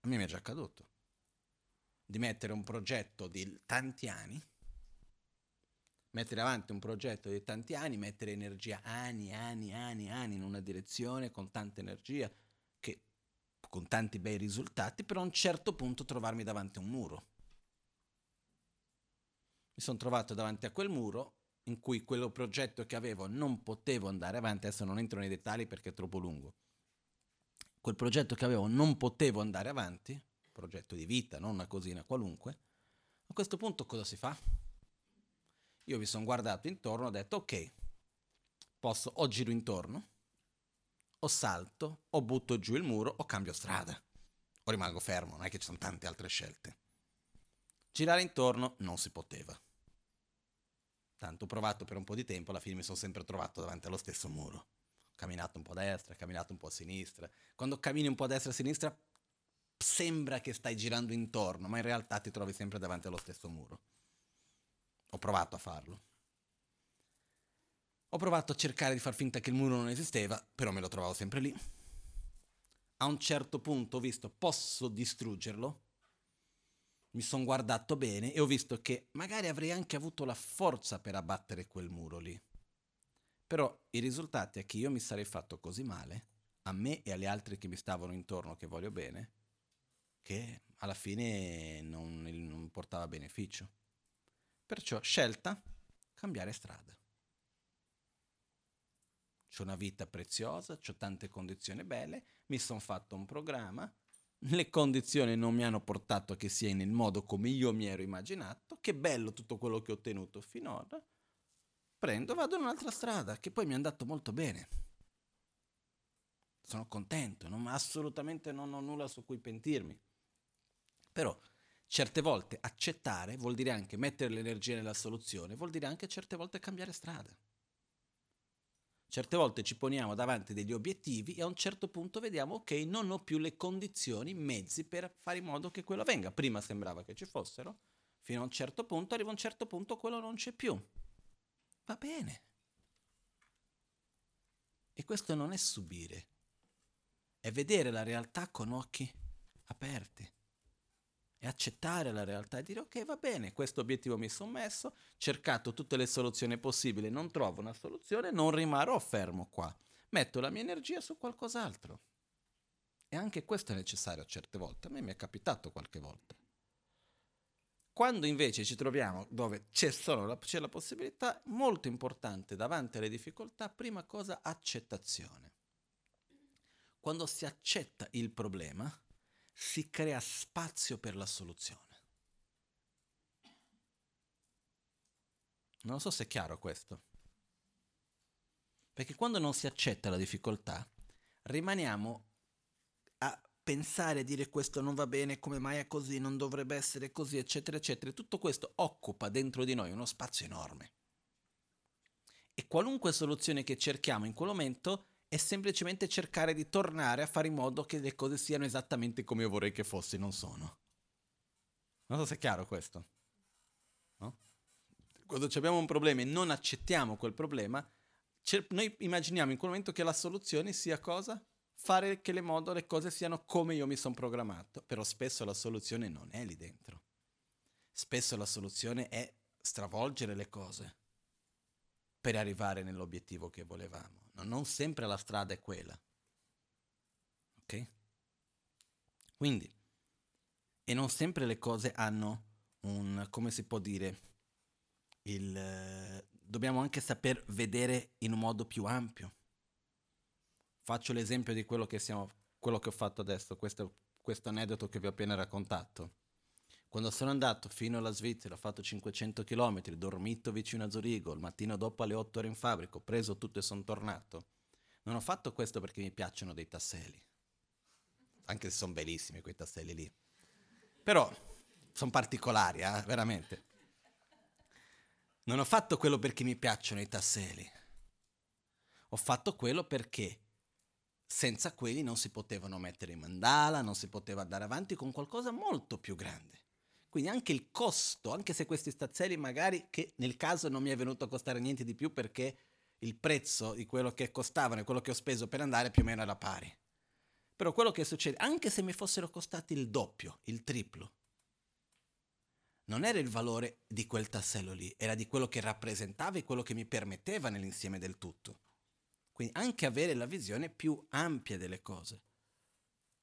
A me mi è già accaduto di mettere un progetto di tanti anni, mettere avanti un progetto di tanti anni, mettere energia anni, anni, anni, anni in una direzione con tanta energia, che, con tanti bei risultati, però a un certo punto trovarmi davanti a un muro. Mi sono trovato davanti a quel muro in cui quello progetto che avevo non potevo andare avanti, adesso non entro nei dettagli perché è troppo lungo quel progetto che avevo non potevo andare avanti, progetto di vita, non una cosina qualunque, a questo punto cosa si fa? Io mi sono guardato intorno e ho detto ok, posso o giro intorno, o salto, o butto giù il muro, o cambio strada, o rimango fermo, non è che ci sono tante altre scelte. Girare intorno non si poteva. Tanto ho provato per un po' di tempo, alla fine mi sono sempre trovato davanti allo stesso muro camminato un po' a destra, camminato un po' a sinistra. Quando cammini un po' a destra e a sinistra sembra che stai girando intorno, ma in realtà ti trovi sempre davanti allo stesso muro. Ho provato a farlo. Ho provato a cercare di far finta che il muro non esisteva, però me lo trovavo sempre lì. A un certo punto ho visto posso distruggerlo. Mi sono guardato bene e ho visto che magari avrei anche avuto la forza per abbattere quel muro lì. Però i risultati è che io mi sarei fatto così male, a me e agli altri che mi stavano intorno, che voglio bene, che alla fine non, non portava beneficio. Perciò scelta, cambiare strada. C'ho una vita preziosa, ho tante condizioni belle, mi sono fatto un programma, le condizioni non mi hanno portato a che sia nel modo come io mi ero immaginato, che bello tutto quello che ho ottenuto finora, prendo, vado in un'altra strada, che poi mi è andato molto bene. Sono contento, non, assolutamente non ho nulla su cui pentirmi. Però certe volte accettare vuol dire anche mettere l'energia nella soluzione, vuol dire anche certe volte cambiare strada. Certe volte ci poniamo davanti degli obiettivi e a un certo punto vediamo, ok, non ho più le condizioni, i mezzi per fare in modo che quello avvenga. Prima sembrava che ci fossero, fino a un certo punto, arriva a un certo punto, quello non c'è più. Va bene. E questo non è subire, è vedere la realtà con occhi aperti. E accettare la realtà e dire ok va bene, questo obiettivo mi sono messo, cercato tutte le soluzioni possibili, non trovo una soluzione, non rimarrò fermo qua, metto la mia energia su qualcos'altro. E anche questo è necessario a certe volte, a me mi è capitato qualche volta. Quando invece ci troviamo dove c'è solo la, c'è la possibilità, molto importante davanti alle difficoltà, prima cosa accettazione. Quando si accetta il problema, si crea spazio per la soluzione. Non so se è chiaro questo. Perché quando non si accetta la difficoltà, rimaniamo a pensare, dire questo non va bene, come mai è così, non dovrebbe essere così, eccetera, eccetera. Tutto questo occupa dentro di noi uno spazio enorme. E qualunque soluzione che cerchiamo in quel momento è semplicemente cercare di tornare a fare in modo che le cose siano esattamente come io vorrei che fossi, non sono. Non so se è chiaro questo. No? Quando abbiamo un problema e non accettiamo quel problema, noi immaginiamo in quel momento che la soluzione sia cosa? Fare che le modo le cose siano come io mi sono programmato. Però spesso la soluzione non è lì dentro. Spesso la soluzione è stravolgere le cose per arrivare nell'obiettivo che volevamo non sempre la strada è quella. Ok? Quindi, e non sempre le cose hanno un, come si può dire, il, eh, dobbiamo anche saper vedere in un modo più ampio. Faccio l'esempio di quello che, siamo, quello che ho fatto adesso, questo, questo aneddoto che vi ho appena raccontato. Quando sono andato fino alla Svizzera, ho fatto 500 km, dormito vicino a Zurigo, il mattino dopo alle 8 ore in fabbrica, ho preso tutto e sono tornato. Non ho fatto questo perché mi piacciono dei tasselli, anche se sono bellissimi quei tasselli lì. Però sono particolari, eh, veramente. Non ho fatto quello perché mi piacciono i tasselli. Ho fatto quello perché senza quelli non si potevano mettere in mandala, non si poteva andare avanti con qualcosa molto più grande. Quindi anche il costo, anche se questi stazzelli magari, che nel caso non mi è venuto a costare niente di più perché il prezzo di quello che costavano e quello che ho speso per andare più o meno era pari. Però quello che succede, anche se mi fossero costati il doppio, il triplo, non era il valore di quel tassello lì, era di quello che rappresentava e quello che mi permetteva nell'insieme del tutto. Quindi anche avere la visione più ampia delle cose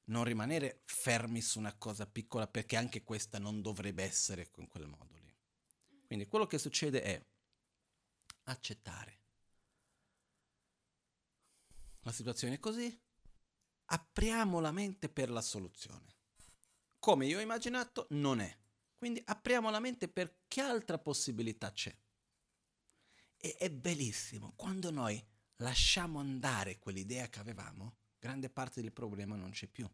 non rimanere fermi su una cosa piccola perché anche questa non dovrebbe essere in quel modo lì. Quindi quello che succede è accettare. La situazione è così, apriamo la mente per la soluzione. Come io ho immaginato, non è. Quindi apriamo la mente per che altra possibilità c'è. E è bellissimo, quando noi lasciamo andare quell'idea che avevamo, grande parte del problema non c'è più.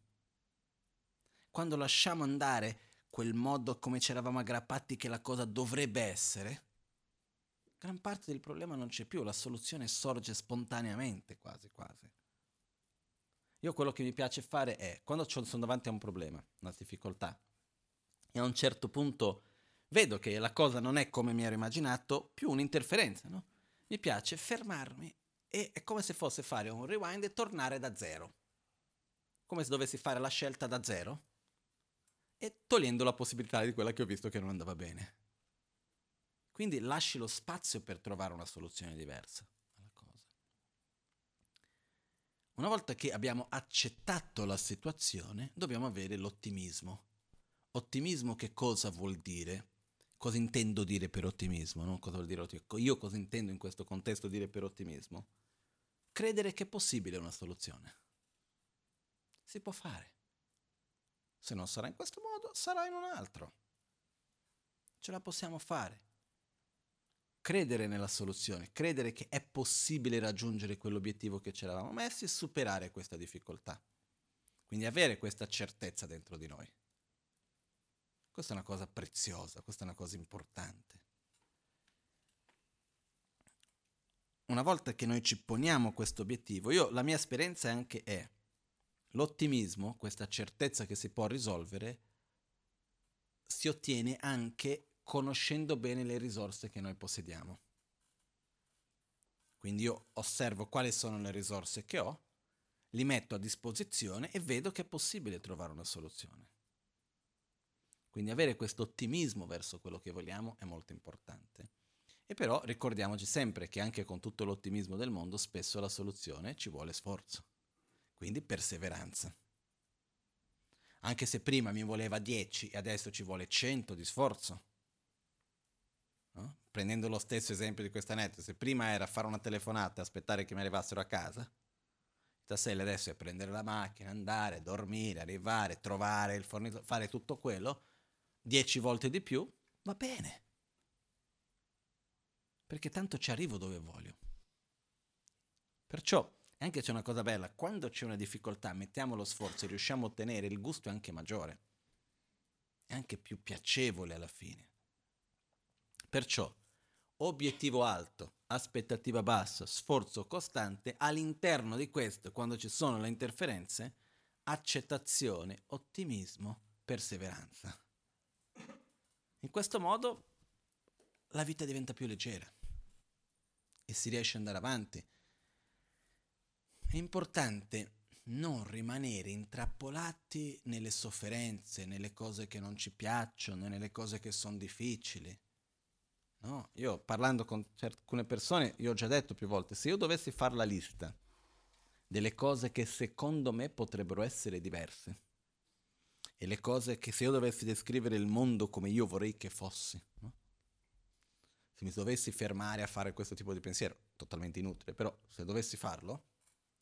Quando lasciamo andare quel modo come ci eravamo aggrappati che la cosa dovrebbe essere, gran parte del problema non c'è più, la soluzione sorge spontaneamente, quasi quasi. Io quello che mi piace fare è, quando sono davanti a un problema, una difficoltà, e a un certo punto vedo che la cosa non è come mi ero immaginato, più un'interferenza, no? Mi piace fermarmi e è come se fosse fare un rewind e tornare da zero. Come se dovessi fare la scelta da zero e togliendo la possibilità di quella che ho visto che non andava bene. Quindi lasci lo spazio per trovare una soluzione diversa alla cosa. Una volta che abbiamo accettato la situazione, dobbiamo avere l'ottimismo. Ottimismo che cosa vuol dire? Cosa intendo dire per ottimismo? No? Cosa vuol dire ottimismo? Io cosa intendo in questo contesto dire per ottimismo? Credere che è possibile una soluzione. Si può fare. Se non sarà in questo modo, sarà in un altro. Ce la possiamo fare. Credere nella soluzione, credere che è possibile raggiungere quell'obiettivo che ci eravamo messi e superare questa difficoltà. Quindi avere questa certezza dentro di noi. Questa è una cosa preziosa, questa è una cosa importante. Una volta che noi ci poniamo questo obiettivo, io la mia esperienza anche è l'ottimismo, questa certezza che si può risolvere, si ottiene anche conoscendo bene le risorse che noi possediamo. Quindi io osservo quali sono le risorse che ho, li metto a disposizione e vedo che è possibile trovare una soluzione. Quindi avere questo ottimismo verso quello che vogliamo è molto importante. E però ricordiamoci sempre che anche con tutto l'ottimismo del mondo spesso la soluzione ci vuole sforzo. Quindi perseveranza. Anche se prima mi voleva 10 e adesso ci vuole 100 di sforzo. No? Prendendo lo stesso esempio di questa net, se prima era fare una telefonata e aspettare che mi arrivassero a casa, stasera adesso è prendere la macchina, andare, dormire, arrivare, trovare il fornitore, fare tutto quello, 10 volte di più, va bene. Perché tanto ci arrivo dove voglio. Perciò anche c'è una cosa bella, quando c'è una difficoltà, mettiamo lo sforzo e riusciamo a ottenere il gusto è anche maggiore, è anche più piacevole alla fine. Perciò, obiettivo alto, aspettativa bassa, sforzo costante, all'interno di questo, quando ci sono le interferenze, accettazione, ottimismo, perseveranza. In questo modo la vita diventa più leggera e si riesce ad andare avanti è importante non rimanere intrappolati nelle sofferenze, nelle cose che non ci piacciono, nelle cose che sono difficili. No? Io parlando con alcune persone, io ho già detto più volte, se io dovessi fare la lista delle cose che secondo me potrebbero essere diverse e le cose che se io dovessi descrivere il mondo come io vorrei che fosse, no? se mi dovessi fermare a fare questo tipo di pensiero, totalmente inutile, però se dovessi farlo,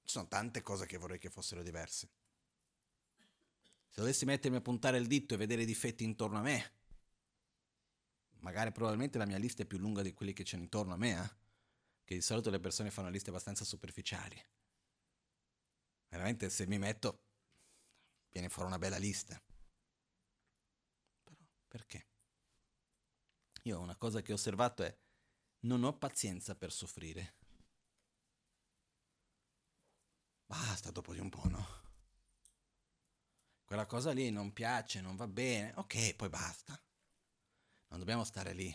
ci sono tante cose che vorrei che fossero diverse. Se dovessi mettermi a puntare il dito e vedere i difetti intorno a me, magari probabilmente la mia lista è più lunga di quelli che c'è intorno a me, eh? che di solito le persone fanno liste abbastanza superficiali. Veramente se mi metto viene fuori una bella lista. Però perché? Io una cosa che ho osservato è non ho pazienza per soffrire. Basta dopo di un po', no? Quella cosa lì non piace, non va bene, ok, poi basta. Non dobbiamo stare lì,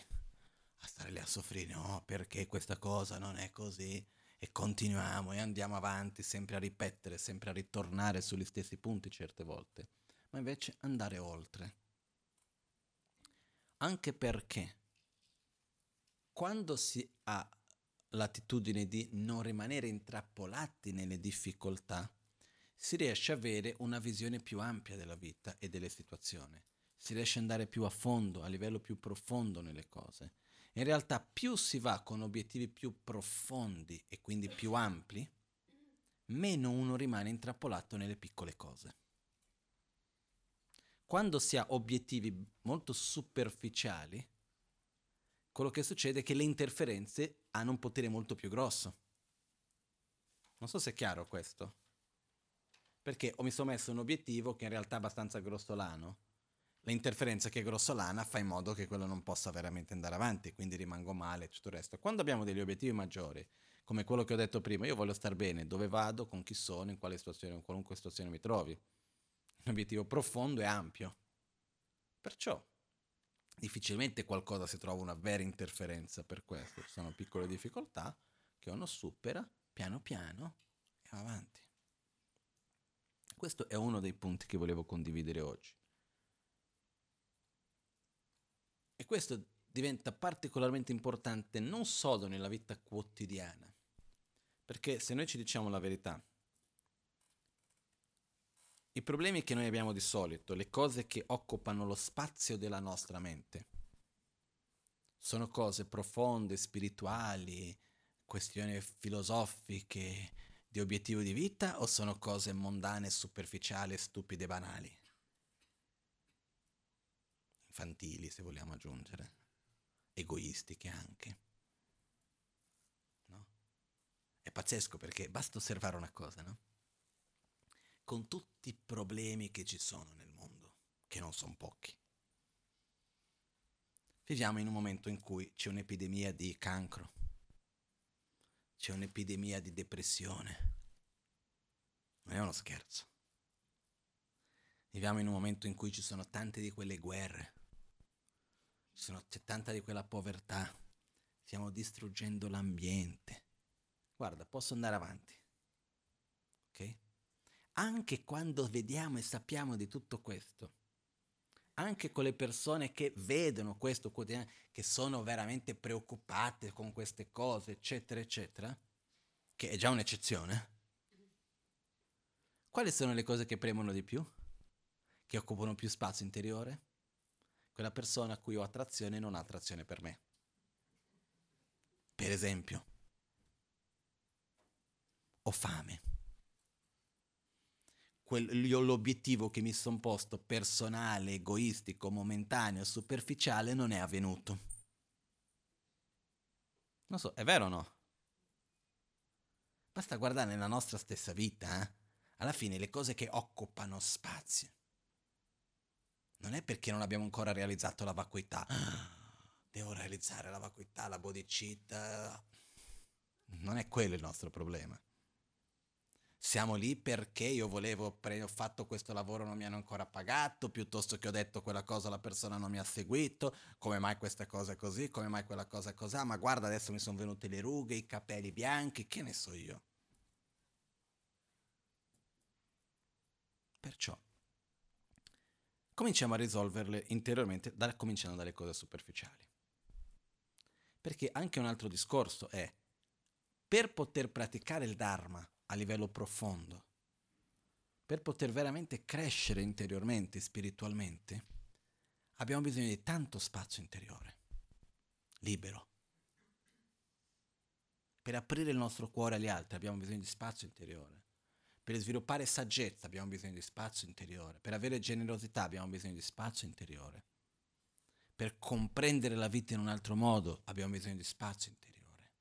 a stare lì a soffrire, no, perché questa cosa non è così. E continuiamo e andiamo avanti, sempre a ripetere, sempre a ritornare sugli stessi punti certe volte. Ma invece andare oltre. Anche perché quando si ha l'attitudine di non rimanere intrappolati nelle difficoltà, si riesce ad avere una visione più ampia della vita e delle situazioni. Si riesce ad andare più a fondo, a livello più profondo nelle cose. In realtà più si va con obiettivi più profondi e quindi più ampli, meno uno rimane intrappolato nelle piccole cose. Quando si ha obiettivi molto superficiali, quello che succede è che le interferenze hanno un potere molto più grosso. Non so se è chiaro questo. Perché mi sono messo un obiettivo che in realtà è abbastanza grossolano. L'interferenza che è grossolana fa in modo che quello non possa veramente andare avanti, quindi rimango male e tutto il resto. Quando abbiamo degli obiettivi maggiori, come quello che ho detto prima, io voglio star bene, dove vado, con chi sono, in quale situazione, in qualunque situazione mi trovi. Un obiettivo profondo e ampio. Perciò difficilmente qualcosa si trova una vera interferenza per questo, sono piccole difficoltà che uno supera piano piano e va avanti. Questo è uno dei punti che volevo condividere oggi. E questo diventa particolarmente importante non solo nella vita quotidiana, perché se noi ci diciamo la verità, i problemi che noi abbiamo di solito, le cose che occupano lo spazio della nostra mente, sono cose profonde, spirituali, questioni filosofiche, di obiettivo di vita o sono cose mondane, superficiali, stupide, banali? Infantili, se vogliamo aggiungere, egoistiche anche. No? È pazzesco perché basta osservare una cosa, no? con tutti i problemi che ci sono nel mondo, che non sono pochi. Viviamo in un momento in cui c'è un'epidemia di cancro, c'è un'epidemia di depressione. Non è uno scherzo. Viviamo in un momento in cui ci sono tante di quelle guerre, sono, c'è tanta di quella povertà, stiamo distruggendo l'ambiente. Guarda, posso andare avanti. Ok? anche quando vediamo e sappiamo di tutto questo, anche con le persone che vedono questo quotidiano, che sono veramente preoccupate con queste cose, eccetera, eccetera, che è già un'eccezione, quali sono le cose che premono di più? Che occupano più spazio interiore? Quella persona a cui ho attrazione non ha attrazione per me. Per esempio, ho fame l'obiettivo che mi sono posto personale, egoistico, momentaneo, superficiale non è avvenuto. Non so, è vero o no? Basta guardare nella nostra stessa vita, eh? alla fine le cose che occupano spazio. Non è perché non abbiamo ancora realizzato la vacuità. Devo realizzare la vacuità, la bodhicitta. Non è quello il nostro problema. Siamo lì perché io volevo, pre- ho fatto questo lavoro, non mi hanno ancora pagato, piuttosto che ho detto quella cosa, la persona non mi ha seguito, come mai questa cosa è così, come mai quella cosa è così, ah, ma guarda adesso mi sono venute le rughe, i capelli bianchi, che ne so io. Perciò cominciamo a risolverle interiormente, da, cominciando dalle cose superficiali. Perché anche un altro discorso è, per poter praticare il Dharma a livello profondo, per poter veramente crescere interiormente, spiritualmente, abbiamo bisogno di tanto spazio interiore, libero. Per aprire il nostro cuore agli altri abbiamo bisogno di spazio interiore. Per sviluppare saggezza abbiamo bisogno di spazio interiore. Per avere generosità abbiamo bisogno di spazio interiore. Per comprendere la vita in un altro modo abbiamo bisogno di spazio interiore.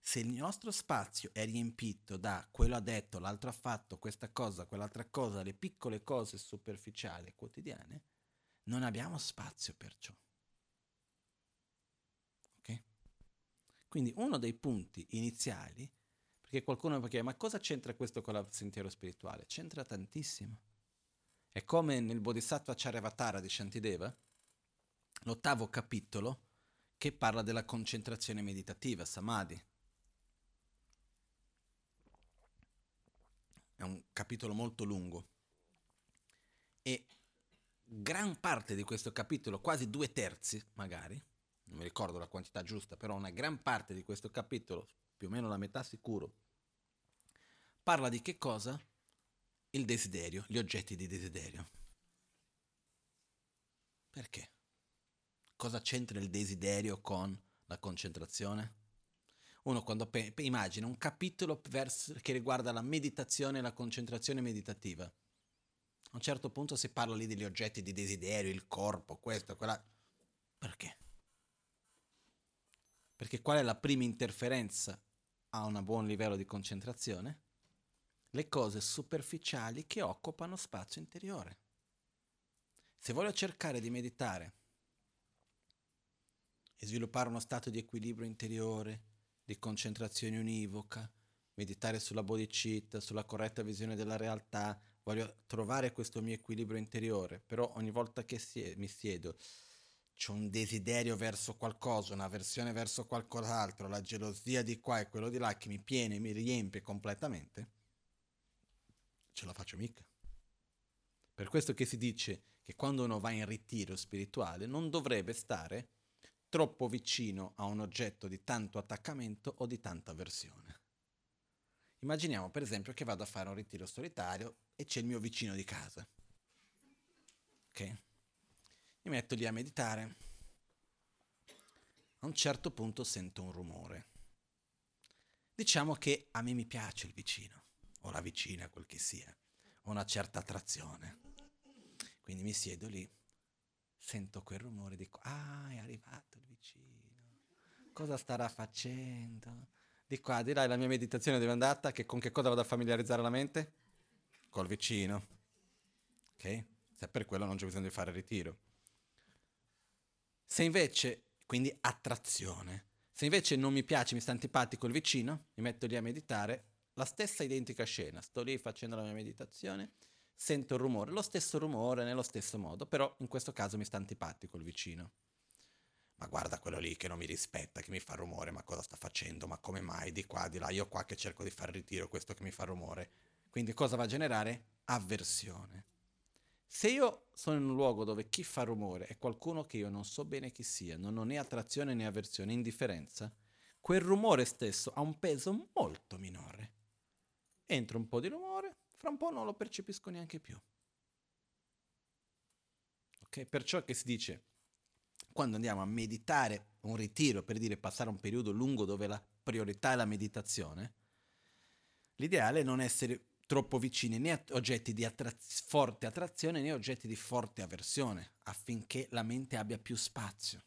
Se il nostro spazio è riempito da quello ha detto, l'altro ha fatto, questa cosa, quell'altra cosa, le piccole cose superficiali quotidiane, non abbiamo spazio per ciò. Quindi uno dei punti iniziali, perché qualcuno mi chiede, ma cosa c'entra questo con il sentiero spirituale? C'entra tantissimo. È come nel Bodhisattva Charyavatara di Shantideva, l'ottavo capitolo che parla della concentrazione meditativa, samadhi. è un capitolo molto lungo e gran parte di questo capitolo, quasi due terzi magari, non mi ricordo la quantità giusta, però una gran parte di questo capitolo, più o meno la metà sicuro, parla di che cosa? Il desiderio, gli oggetti di desiderio. Perché? Cosa c'entra il desiderio con la concentrazione? uno quando pe- immagina un capitolo vers- che riguarda la meditazione e la concentrazione meditativa. A un certo punto si parla lì degli oggetti di desiderio, il corpo, questo, quella... Perché? Perché qual è la prima interferenza a un buon livello di concentrazione? Le cose superficiali che occupano spazio interiore. Se voglio cercare di meditare e sviluppare uno stato di equilibrio interiore, di concentrazione univoca, meditare sulla bodhicitta, sulla corretta visione della realtà, voglio trovare questo mio equilibrio interiore, però ogni volta che mi siedo c'è un desiderio verso qualcosa, un'avversione verso qualcos'altro, la gelosia di qua e quello di là che mi piene, mi riempie completamente, ce la faccio mica. Per questo che si dice che quando uno va in ritiro spirituale non dovrebbe stare troppo vicino a un oggetto di tanto attaccamento o di tanta avversione. Immaginiamo per esempio che vado a fare un ritiro solitario e c'è il mio vicino di casa. Ok? Mi metto lì a meditare. A un certo punto sento un rumore. Diciamo che a me mi piace il vicino, o la vicina, quel che sia, ho una certa attrazione. Quindi mi siedo lì sento quel rumore, dico, ah, è arrivato il vicino, cosa starà facendo? Di qua, di là, la mia meditazione deve andata, che con che cosa vado a familiarizzare la mente? Col vicino. Ok? Se per quello non c'è bisogno di fare ritiro. Se invece, quindi attrazione, se invece non mi piace, mi sta antipatico il vicino, mi metto lì a meditare, la stessa identica scena, sto lì facendo la mia meditazione, sento il rumore, lo stesso rumore nello stesso modo, però in questo caso mi sta antipatico il vicino. Ma guarda quello lì che non mi rispetta, che mi fa rumore, ma cosa sta facendo? Ma come mai? Di qua, di là, io qua che cerco di fare ritiro, questo che mi fa rumore. Quindi cosa va a generare? Avversione. Se io sono in un luogo dove chi fa rumore è qualcuno che io non so bene chi sia, non ho né attrazione né avversione, indifferenza, quel rumore stesso ha un peso molto minore. Entra un po' di rumore, fra un po' non lo percepisco neanche più. Ok? Perciò che si dice, quando andiamo a meditare un ritiro, per dire passare un periodo lungo dove la priorità è la meditazione, l'ideale è non essere troppo vicini né oggetti di attra- forte attrazione né oggetti di forte avversione, affinché la mente abbia più spazio.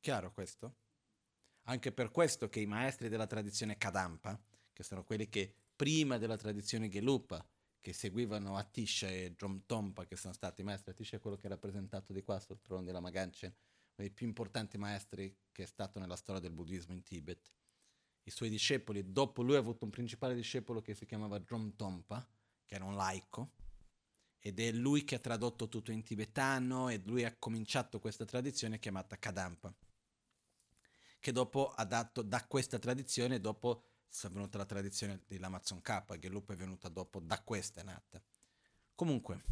Chiaro questo? Anche per questo che i maestri della tradizione Kadampa, che sono quelli che prima della tradizione Gelupa, che seguivano Atisha e Dromtompa, che sono stati maestri, Atisha è quello che è rappresentato di qua sul trono della Maganchen, uno dei più importanti maestri che è stato nella storia del buddismo in Tibet i suoi discepoli, dopo lui ha avuto un principale discepolo che si chiamava Drom Tompa, che era un laico, ed è lui che ha tradotto tutto in tibetano e lui ha cominciato questa tradizione chiamata Kadampa, che dopo ha dato, da questa tradizione, dopo è venuta la tradizione dell'Amazon K, Lupo è venuta dopo, da questa è nata. Comunque,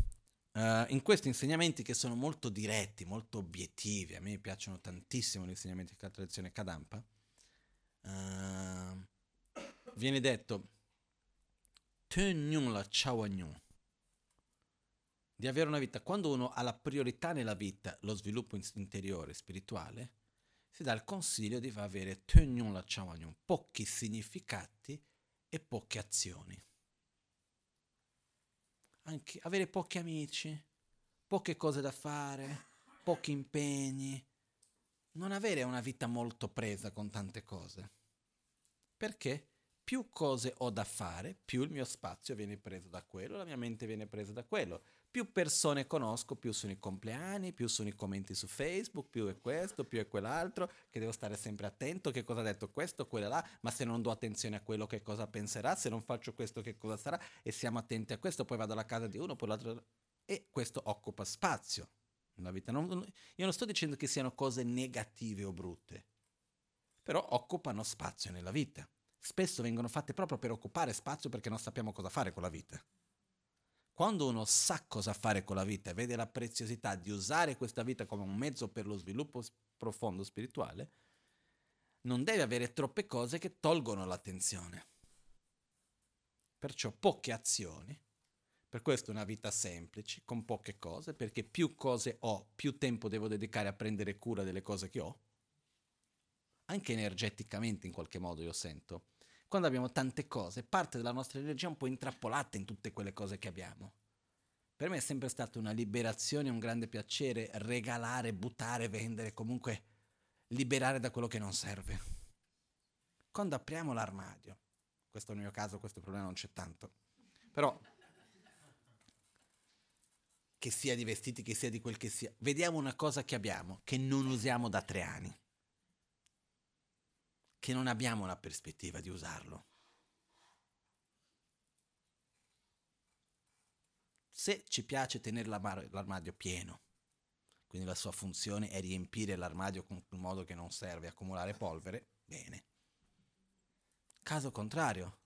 uh, in questi insegnamenti che sono molto diretti, molto obiettivi, a me piacciono tantissimo gli insegnamenti della tradizione Kadampa, uh, viene detto di avere una vita. Quando uno ha la priorità nella vita, lo sviluppo interiore, spirituale, si dà il consiglio di avere pochi significati e poche azioni. Anche avere pochi amici, poche cose da fare, pochi impegni, non avere una vita molto presa con tante cose. Perché più cose ho da fare, più il mio spazio viene preso da quello, la mia mente viene presa da quello. Più persone conosco, più sono i compleanni, più sono i commenti su Facebook, più è questo, più è quell'altro, che devo stare sempre attento, che cosa ha detto questo, quella là, ma se non do attenzione a quello che cosa penserà, se non faccio questo che cosa sarà, e siamo attenti a questo, poi vado alla casa di uno, poi l'altro... E questo occupa spazio nella vita. Non, io non sto dicendo che siano cose negative o brutte, però occupano spazio nella vita. Spesso vengono fatte proprio per occupare spazio perché non sappiamo cosa fare con la vita. Quando uno sa cosa fare con la vita e vede la preziosità di usare questa vita come un mezzo per lo sviluppo profondo spirituale, non deve avere troppe cose che tolgono l'attenzione. Perciò poche azioni per questo una vita semplice, con poche cose, perché più cose ho, più tempo devo dedicare a prendere cura delle cose che ho. Anche energeticamente in qualche modo io sento. Quando abbiamo tante cose, parte della nostra energia è un po' intrappolata in tutte quelle cose che abbiamo. Per me è sempre stata una liberazione, un grande piacere regalare, buttare, vendere, comunque liberare da quello che non serve. Quando apriamo l'armadio, questo nel mio caso questo problema non c'è tanto, però che sia di vestiti, che sia di quel che sia, vediamo una cosa che abbiamo, che non usiamo da tre anni, che non abbiamo la prospettiva di usarlo. Se ci piace tenere l'armadio pieno, quindi la sua funzione è riempire l'armadio in modo che non serve accumulare polvere, bene. Caso contrario,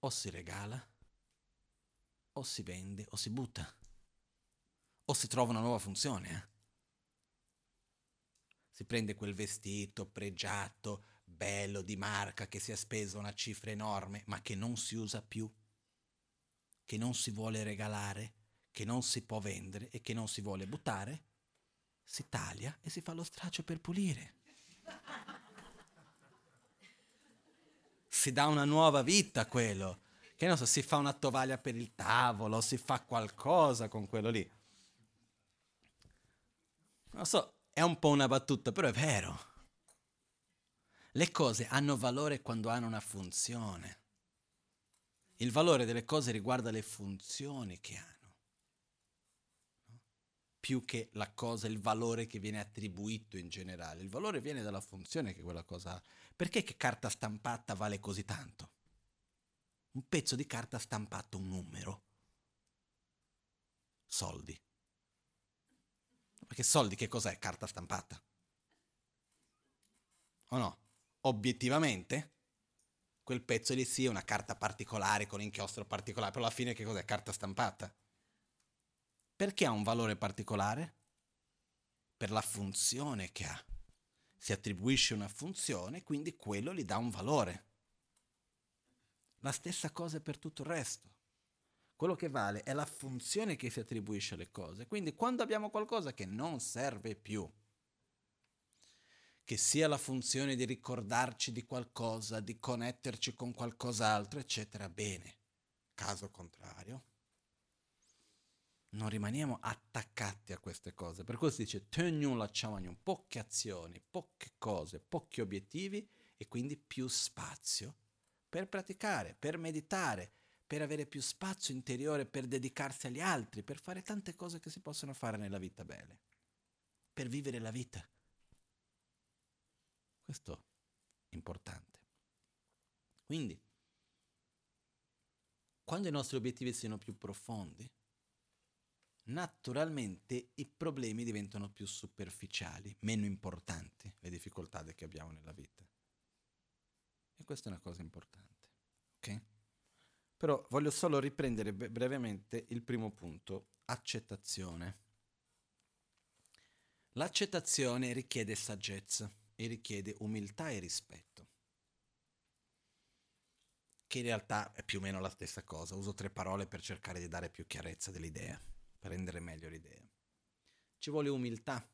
o si regala o si vende o si butta, o si trova una nuova funzione. Eh? Si prende quel vestito pregiato, bello, di marca, che si è speso una cifra enorme, ma che non si usa più, che non si vuole regalare, che non si può vendere e che non si vuole buttare, si taglia e si fa lo straccio per pulire. Si dà una nuova vita a quello che non so, si fa una tovaglia per il tavolo, si fa qualcosa con quello lì. Non so, è un po' una battuta, però è vero. Le cose hanno valore quando hanno una funzione. Il valore delle cose riguarda le funzioni che hanno, più che la cosa, il valore che viene attribuito in generale. Il valore viene dalla funzione che quella cosa ha. Perché che carta stampata vale così tanto? Un pezzo di carta stampato, un numero. Soldi. Perché soldi che cos'è? Carta stampata. O no? Obiettivamente, quel pezzo lì sia una carta particolare con inchiostro particolare, però alla fine che cos'è? Carta stampata. Perché ha un valore particolare? Per la funzione che ha. Si attribuisce una funzione, quindi quello gli dà un valore. La stessa cosa per tutto il resto. Quello che vale è la funzione che si attribuisce alle cose. Quindi quando abbiamo qualcosa che non serve più, che sia la funzione di ricordarci di qualcosa, di connetterci con qualcos'altro, eccetera, bene. Caso contrario, non rimaniamo attaccati a queste cose. Per questo si dice teniamo lasciamo poche azioni, poche cose, pochi obiettivi e quindi più spazio per praticare, per meditare, per avere più spazio interiore, per dedicarsi agli altri, per fare tante cose che si possono fare nella vita bene, per vivere la vita. Questo è importante. Quindi, quando i nostri obiettivi siano più profondi, naturalmente i problemi diventano più superficiali, meno importanti le difficoltà che abbiamo nella vita. E questa è una cosa importante. Ok? Però voglio solo riprendere brevemente il primo punto, accettazione. L'accettazione richiede saggezza e richiede umiltà e rispetto, che in realtà è più o meno la stessa cosa. Uso tre parole per cercare di dare più chiarezza dell'idea, per rendere meglio l'idea. Ci vuole umiltà,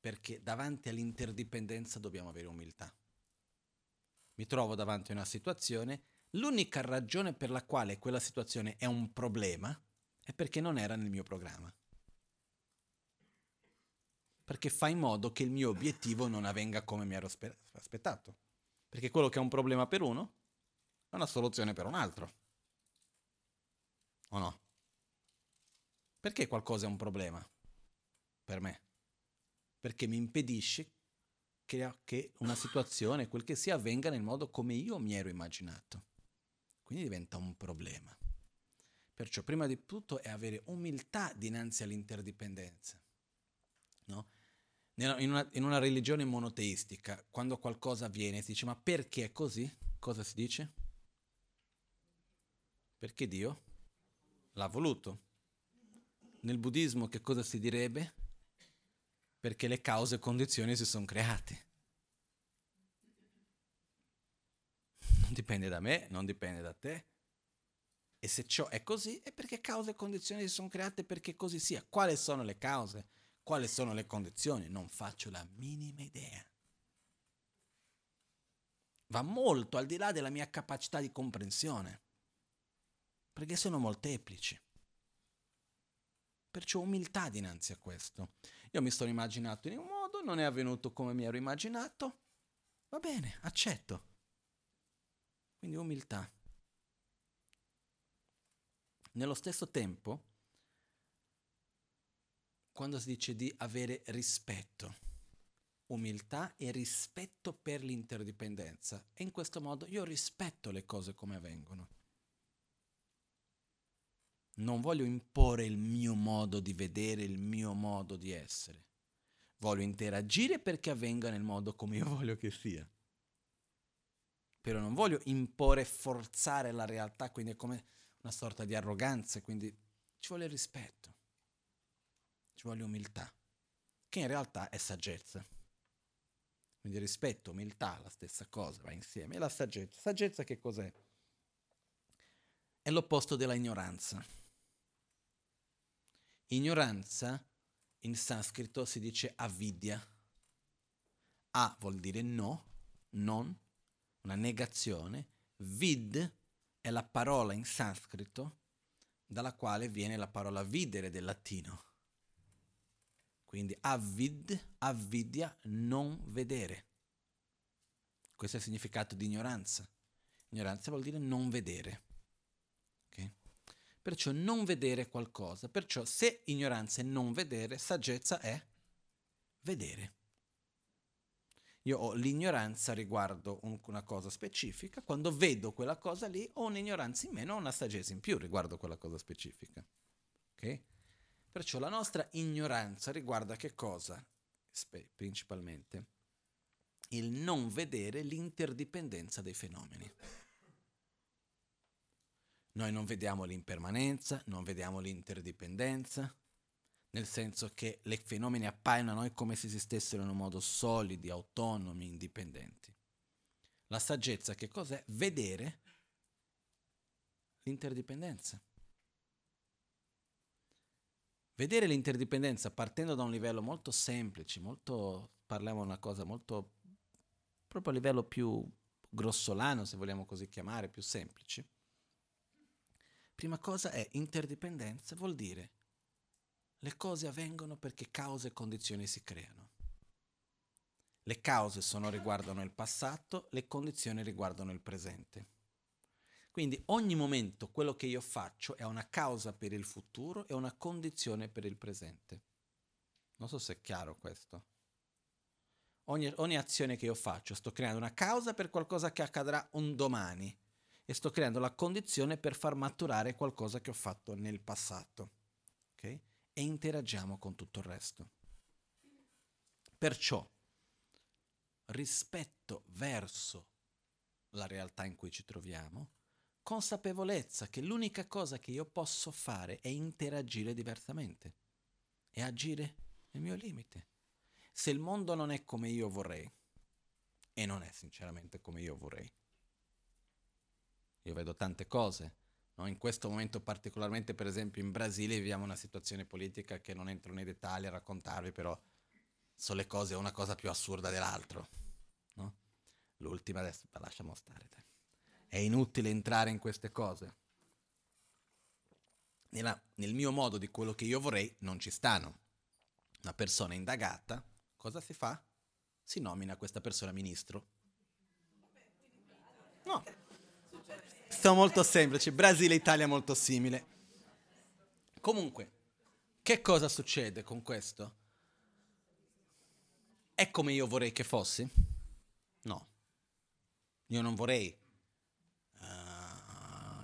perché davanti all'interdipendenza dobbiamo avere umiltà. Mi trovo davanti a una situazione L'unica ragione per la quale quella situazione è un problema è perché non era nel mio programma. Perché fa in modo che il mio obiettivo non avvenga come mi ero aspettato. Perché quello che è un problema per uno è una soluzione per un altro. O no? Perché qualcosa è un problema per me? Perché mi impedisce che, una situazione, quel che sia, avvenga nel modo come io mi ero immaginato. Quindi diventa un problema. Perciò prima di tutto è avere umiltà dinanzi all'interdipendenza. No? In, una, in una religione monoteistica, quando qualcosa avviene, si dice ma perché è così? Cosa si dice? Perché Dio l'ha voluto. Nel buddismo che cosa si direbbe? Perché le cause e condizioni si sono create. non dipende da me, non dipende da te. E se ciò è così è perché cause e condizioni si sono create perché così sia. Quali sono le cause? Quali sono le condizioni? Non faccio la minima idea. Va molto al di là della mia capacità di comprensione, perché sono molteplici. Perciò umiltà dinanzi a questo. Io mi sono immaginato in un modo, non è avvenuto come mi ero immaginato. Va bene, accetto. Quindi umiltà. Nello stesso tempo, quando si dice di avere rispetto, umiltà e rispetto per l'interdipendenza, e in questo modo io rispetto le cose come avvengono. Non voglio imporre il mio modo di vedere, il mio modo di essere. Voglio interagire perché avvenga nel modo come io voglio che sia però non voglio imporre, forzare la realtà, quindi è come una sorta di arroganza, quindi ci vuole rispetto, ci vuole umiltà, che in realtà è saggezza. Quindi rispetto, umiltà, la stessa cosa, va insieme. E la saggezza. Saggezza che cos'è? È l'opposto della ignoranza. Ignoranza in sanscrito si dice avidya. A vuol dire no, non, una negazione, vid è la parola in sanscrito dalla quale viene la parola videre del latino. Quindi avid, avidya, non vedere. Questo è il significato di ignoranza. Ignoranza vuol dire non vedere. Perciò non vedere qualcosa. Perciò se ignoranza è non vedere, saggezza è vedere. Io ho l'ignoranza riguardo un, una cosa specifica, quando vedo quella cosa lì ho un'ignoranza in meno, ho una saggezza in più riguardo quella cosa specifica. Ok? Perciò la nostra ignoranza riguarda che cosa? Spe- principalmente il non vedere l'interdipendenza dei fenomeni. Noi non vediamo l'impermanenza, non vediamo l'interdipendenza, nel senso che i fenomeni appaiono a noi come se esistessero in un modo solidi, autonomi, indipendenti. La saggezza che cos'è? Vedere l'interdipendenza. Vedere l'interdipendenza partendo da un livello molto semplice, molto, parliamo di una cosa molto, proprio a livello più grossolano, se vogliamo così chiamare, più semplice. Prima cosa è interdipendenza, vuol dire le cose avvengono perché cause e condizioni si creano. Le cause sono, riguardano il passato, le condizioni riguardano il presente. Quindi ogni momento quello che io faccio è una causa per il futuro e una condizione per il presente. Non so se è chiaro questo. Ogni, ogni, azione che io faccio sto creando una causa per qualcosa che accadrà un domani e sto creando la condizione per far maturare qualcosa che ho fatto nel passato. Okay? E interagiamo con tutto il resto. Perciò, rispetto verso la realtà in cui ci troviamo, consapevolezza che l'unica cosa che io posso fare è interagire diversamente e agire nel mio limite. Se il mondo non è come io vorrei, e non è sinceramente come io vorrei, io vedo tante cose, no? in questo momento particolarmente per esempio in Brasile viviamo una situazione politica che non entro nei dettagli a raccontarvi, però sono le cose una cosa più assurda dell'altro. No? L'ultima adesso la lasciamo stare. Dai. È inutile entrare in queste cose. Nella, nel mio modo di quello che io vorrei non ci stanno. Una persona indagata, cosa si fa? Si nomina questa persona ministro. No. Sono molto semplici. Brasile e Italia molto simile. Comunque, che cosa succede con questo? È come io vorrei che fossi? No. Io non vorrei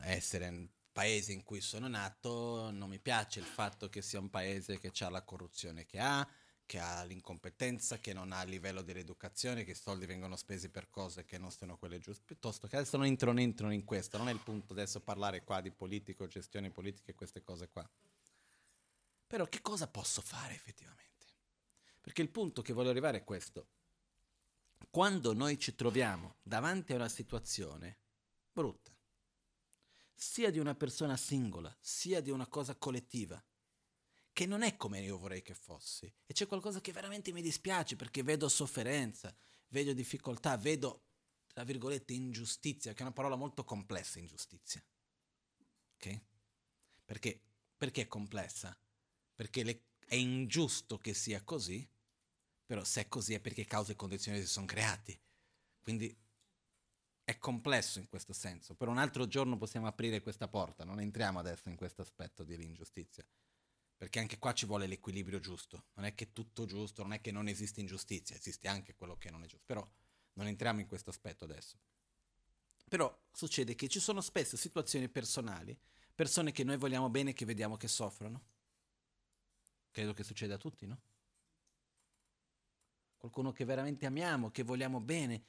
essere un paese in cui sono nato, non mi piace il fatto che sia un paese che ha la corruzione che ha, che ha l'incompetenza, che non ha il livello dell'educazione, che i soldi vengono spesi per cose che non sono quelle giuste, piuttosto che adesso non entrano, entrano in questo, non è il punto adesso parlare qua di politico, gestione politica e queste cose qua. Però che cosa posso fare effettivamente? Perché il punto che voglio arrivare è questo. Quando noi ci troviamo davanti a una situazione brutta, sia di una persona singola, sia di una cosa collettiva, che non è come io vorrei che fossi. E c'è qualcosa che veramente mi dispiace perché vedo sofferenza, vedo difficoltà, vedo, tra virgolette, ingiustizia, che è una parola molto complessa, ingiustizia. Ok? Perché, perché è complessa? Perché le, è ingiusto che sia così, però se è così è perché cause e condizioni si sono creati. Quindi è complesso in questo senso. Per un altro giorno possiamo aprire questa porta, non entriamo adesso in questo aspetto dell'ingiustizia. Perché anche qua ci vuole l'equilibrio giusto. Non è che tutto giusto, non è che non esiste ingiustizia, esiste anche quello che non è giusto. Però non entriamo in questo aspetto adesso. Però succede che ci sono spesso situazioni personali, persone che noi vogliamo bene e che vediamo che soffrono. Credo che succeda a tutti, no? Qualcuno che veramente amiamo, che vogliamo bene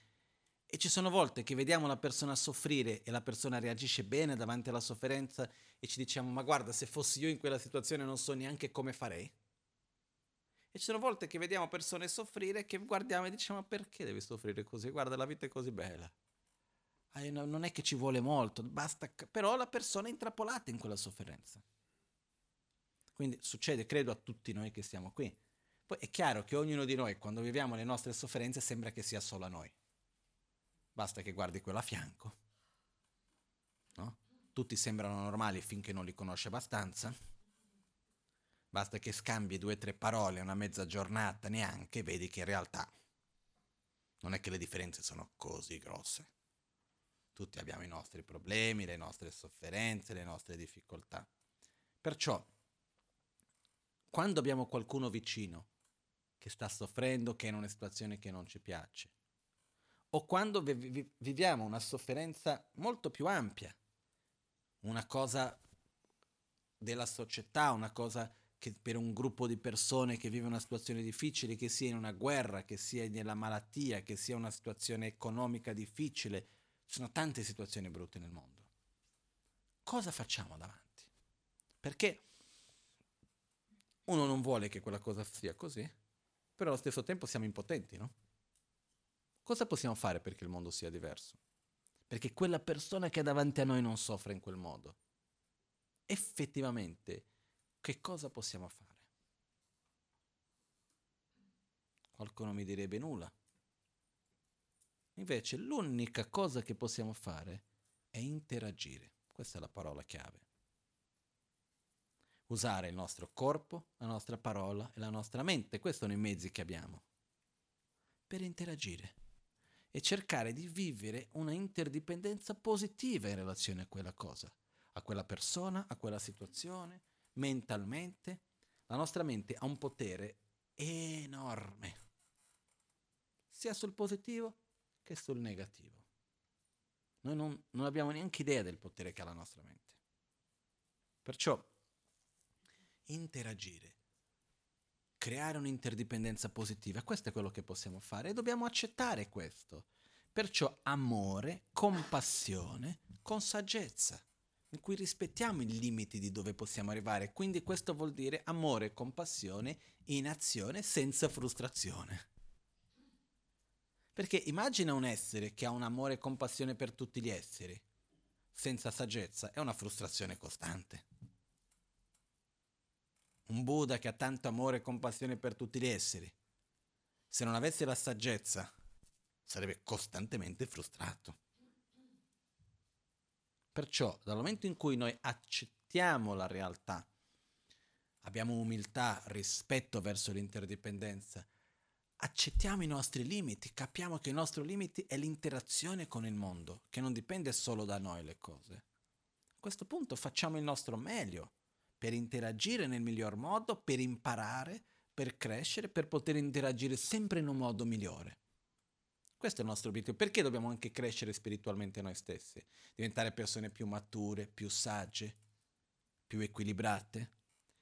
e ci sono volte che vediamo la persona soffrire e la persona reagisce bene davanti alla sofferenza e ci diciamo ma guarda se fossi io in quella situazione non so neanche come farei. E ci sono volte che vediamo persone soffrire che guardiamo e diciamo ma perché devi soffrire così? Guarda la vita è così bella. Ah, non è che ci vuole molto, basta, però la persona è intrappolata in quella sofferenza. Quindi succede, credo, a tutti noi che siamo qui. Poi è chiaro che ognuno di noi, quando viviamo le nostre sofferenze, sembra che sia solo a noi. Basta che guardi quello a fianco. No? Tutti sembrano normali finché non li conosci abbastanza. Basta che scambi due o tre parole, una mezza giornata neanche, vedi che in realtà non è che le differenze sono così grosse. Tutti abbiamo i nostri problemi, le nostre sofferenze, le nostre difficoltà. Perciò, quando abbiamo qualcuno vicino che sta soffrendo, che è in una situazione che non ci piace, o quando vi- vi- viviamo una sofferenza molto più ampia, una cosa della società, una cosa che per un gruppo di persone che vive una situazione difficile, che sia in una guerra, che sia nella malattia, che sia una situazione economica difficile. Ci sono tante situazioni brutte nel mondo. Cosa facciamo davanti? Perché uno non vuole che quella cosa sia così, però allo stesso tempo siamo impotenti, no? Cosa possiamo fare perché il mondo sia diverso? Perché quella persona che è davanti a noi non soffre in quel modo. Effettivamente, che cosa possiamo fare? Qualcuno mi direbbe nulla. Invece l'unica cosa che possiamo fare è interagire. Questa è la parola chiave. Usare il nostro corpo, la nostra parola e la nostra mente. Questi sono i mezzi che abbiamo per interagire e cercare di vivere una interdipendenza positiva in relazione a quella cosa, a quella persona, a quella situazione, mentalmente. La nostra mente ha un potere enorme, sia sul positivo che sul negativo. Noi non, non abbiamo neanche idea del potere che ha la nostra mente. Perciò interagire, creare un'interdipendenza positiva, questo è quello che possiamo fare e dobbiamo accettare questo. Perciò amore, compassione, con saggezza in cui rispettiamo i limiti di dove possiamo arrivare. Quindi questo vuol dire amore compassione in azione senza frustrazione. Perché immagina un essere che ha un amore e compassione per tutti gli esseri, senza saggezza, è una frustrazione costante. Un Buddha che ha tanto amore e compassione per tutti gli esseri, se non avesse la saggezza, sarebbe costantemente frustrato. Perciò dal momento in cui noi accettiamo la realtà, abbiamo umiltà, rispetto verso l'interdipendenza, accettiamo i nostri limiti, capiamo che il nostro limite è l'interazione con il mondo, che non dipende solo da noi le cose. A questo punto facciamo il nostro meglio per interagire nel miglior modo, per imparare, per crescere, per poter interagire sempre in un modo migliore. Questo è il nostro obiettivo. Perché dobbiamo anche crescere spiritualmente noi stessi? Diventare persone più mature, più sagge, più equilibrate?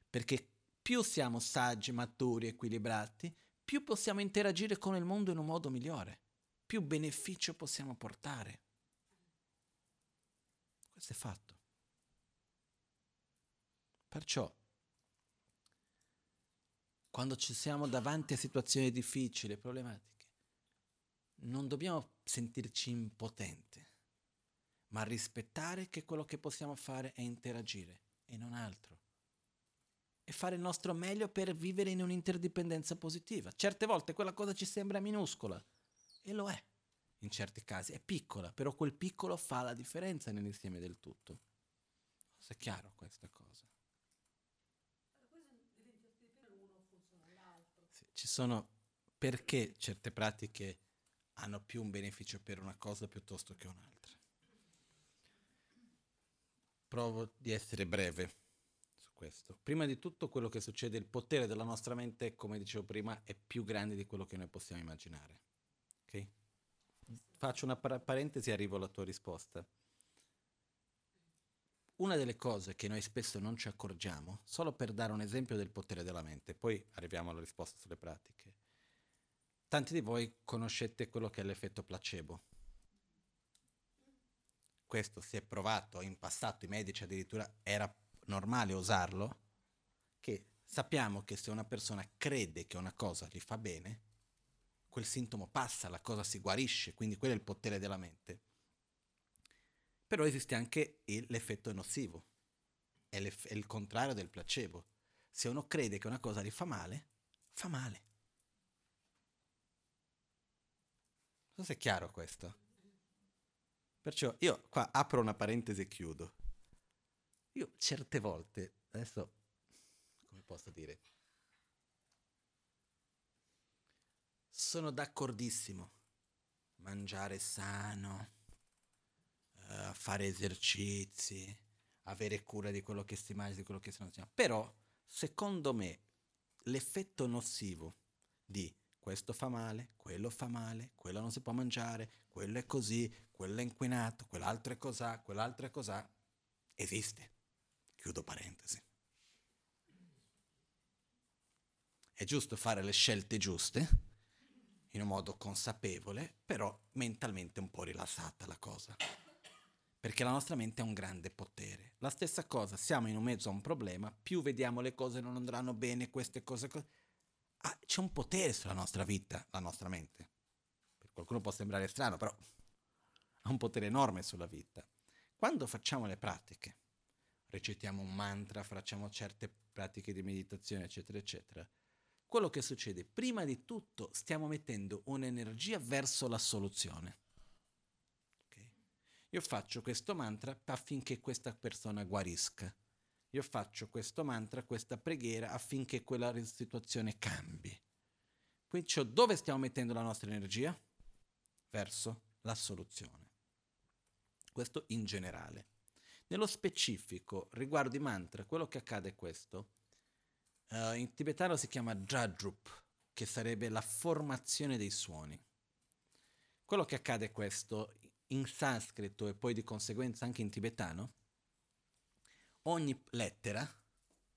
Perché più siamo saggi, maturi, equilibrati, più possiamo interagire con il mondo in un modo migliore, più beneficio possiamo portare. Questo è fatto. Perciò, quando ci siamo davanti a situazioni difficili, problematiche, non dobbiamo sentirci impotenti, ma rispettare che quello che possiamo fare è interagire e non altro. E fare il nostro meglio per vivere in un'interdipendenza positiva. Certe volte quella cosa ci sembra minuscola e lo è. In certi casi è piccola, però quel piccolo fa la differenza nell'insieme del tutto. Se è chiaro questa cosa? Sì, ci sono perché certe pratiche hanno più un beneficio per una cosa piuttosto che un'altra. Provo di essere breve su questo. Prima di tutto quello che succede, il potere della nostra mente, come dicevo prima, è più grande di quello che noi possiamo immaginare. Ok? Faccio una par- parentesi e arrivo alla tua risposta. Una delle cose che noi spesso non ci accorgiamo, solo per dare un esempio del potere della mente, poi arriviamo alla risposta sulle pratiche, Tanti di voi conoscete quello che è l'effetto placebo. Questo si è provato in passato, i medici addirittura era normale usarlo, che sappiamo che se una persona crede che una cosa gli fa bene, quel sintomo passa, la cosa si guarisce, quindi quello è il potere della mente. Però esiste anche il, l'effetto nocivo, è, è il contrario del placebo. Se uno crede che una cosa gli fa male, fa male. Non so se è chiaro questo. Perciò io qua apro una parentesi e chiudo. Io certe volte, adesso, come posso dire, sono d'accordissimo. Mangiare sano, uh, fare esercizi, avere cura di quello che si mangia, di quello che si mangia. Però, secondo me, l'effetto nocivo di questo fa male, quello fa male, quello non si può mangiare, quello è così, quello è inquinato, quell'altro è cos'ha, quell'altro è cos'ha, esiste. Chiudo parentesi. è giusto fare le scelte giuste, in un modo consapevole, però mentalmente un po' rilassata la cosa. Perché la nostra mente ha un grande potere. La stessa cosa, siamo in mezzo a un problema, più vediamo le cose non andranno bene, queste cose... Co- ah, c'è un potere sulla nostra vita, la nostra mente. Per qualcuno può sembrare strano, però ha un potere enorme sulla vita. Quando facciamo le pratiche, recitiamo un mantra, facciamo certe pratiche di meditazione, eccetera, eccetera, quello che succede, prima di tutto stiamo mettendo un'energia verso la soluzione. Io faccio questo mantra affinché questa persona guarisca. Io faccio questo mantra, questa preghiera affinché quella situazione cambi. Quindi cioè, dove stiamo mettendo la nostra energia? Verso la soluzione. Questo in generale. Nello specifico, riguardo i mantra, quello che accade è questo. Uh, in tibetano si chiama Jadrup, che sarebbe la formazione dei suoni. Quello che accade è questo, in sanscrito e poi di conseguenza anche in tibetano, ogni lettera,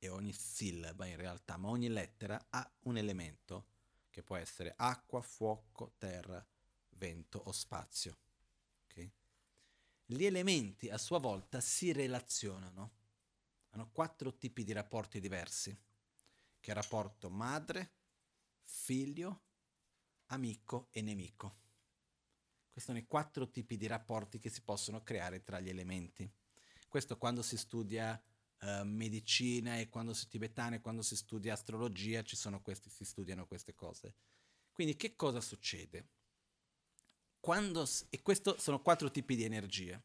e ogni sillaba in realtà, ma ogni lettera ha un elemento, che può essere acqua, fuoco, terra, vento o spazio. Okay? Gli elementi a sua volta si relazionano, hanno quattro tipi di rapporti diversi che è rapporto madre, figlio, amico e nemico. Questi sono i quattro tipi di rapporti che si possono creare tra gli elementi. Questo quando si studia uh, medicina e quando si tibetana e quando si studia astrologia ci sono questi, si studiano queste cose. Quindi che cosa succede? Quando, e questi sono quattro tipi di energie.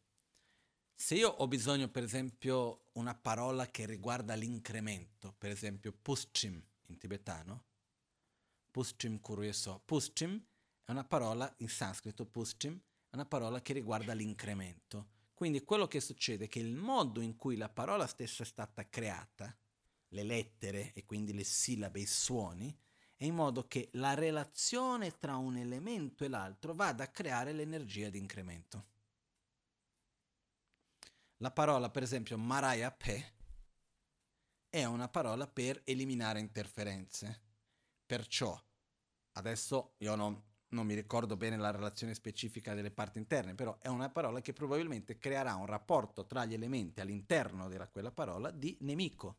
Se io ho bisogno, per esempio, una parola che riguarda l'incremento, per esempio puschim in tibetano, puschim kuryeso, puschim è una parola in sanscrito, puschim è una parola che riguarda l'incremento. Quindi quello che succede è che il modo in cui la parola stessa è stata creata, le lettere e quindi le sillabe, i suoni, è in modo che la relazione tra un elemento e l'altro vada a creare l'energia di incremento. La parola, per esempio, Maraya Pe è una parola per eliminare interferenze. Perciò, adesso io non, non mi ricordo bene la relazione specifica delle parti interne, però è una parola che probabilmente creerà un rapporto tra gli elementi all'interno di quella parola di nemico.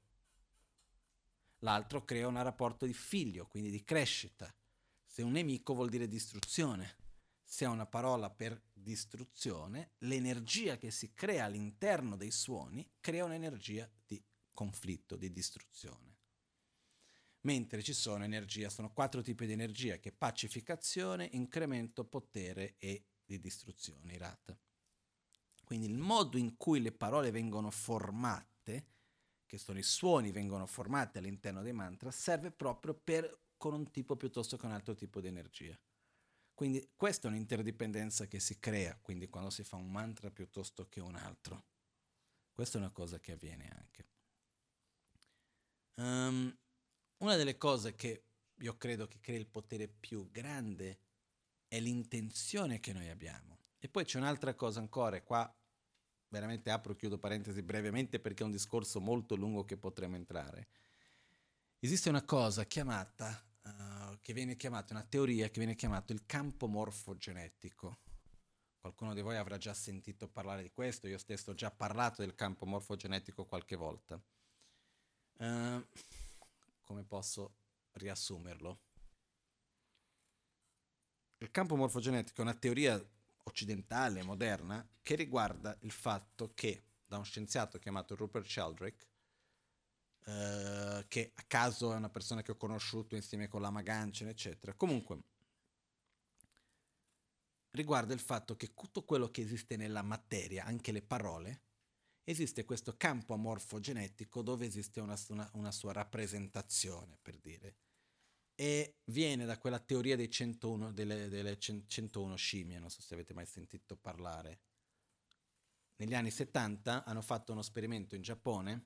L'altro crea un rapporto di figlio, quindi di crescita. Se un nemico vuol dire distruzione se è una parola per distruzione, l'energia che si crea all'interno dei suoni crea un'energia di conflitto, di distruzione. Mentre ci sono energie, sono quattro tipi di energia, che pacificazione, incremento, potere e di distruzione, irata. Quindi il modo in cui le parole vengono formate, che sono i suoni vengono formati all'interno dei mantra, serve proprio per, con un tipo piuttosto che un altro tipo di energia. Quindi questa è un'interdipendenza che si crea, quindi quando si fa un mantra piuttosto che un altro. Questa è una cosa che avviene anche. Um, una delle cose che io credo che crea il potere più grande è l'intenzione che noi abbiamo. E poi c'è un'altra cosa ancora, e qua veramente apro e chiudo parentesi brevemente perché è un discorso molto lungo che potremo entrare. Esiste una cosa chiamata che viene chiamata, una teoria che viene chiamata il campo morfogenetico. Qualcuno di voi avrà già sentito parlare di questo, io stesso ho già parlato del campo morfogenetico qualche volta. Uh, come posso riassumerlo? Il campo morfogenetico è una teoria occidentale, moderna, che riguarda il fatto che da un scienziato chiamato Rupert Sheldrake eh, che a caso è una persona che ho conosciuto insieme con la Magancin, eccetera. Comunque, riguarda il fatto che tutto quello che esiste nella materia, anche le parole, esiste questo campo amorfogenetico dove esiste una, una, una sua rappresentazione, per dire. E viene da quella teoria dei 101, delle, delle 101 scimmie, non so se avete mai sentito parlare. Negli anni 70 hanno fatto uno esperimento in Giappone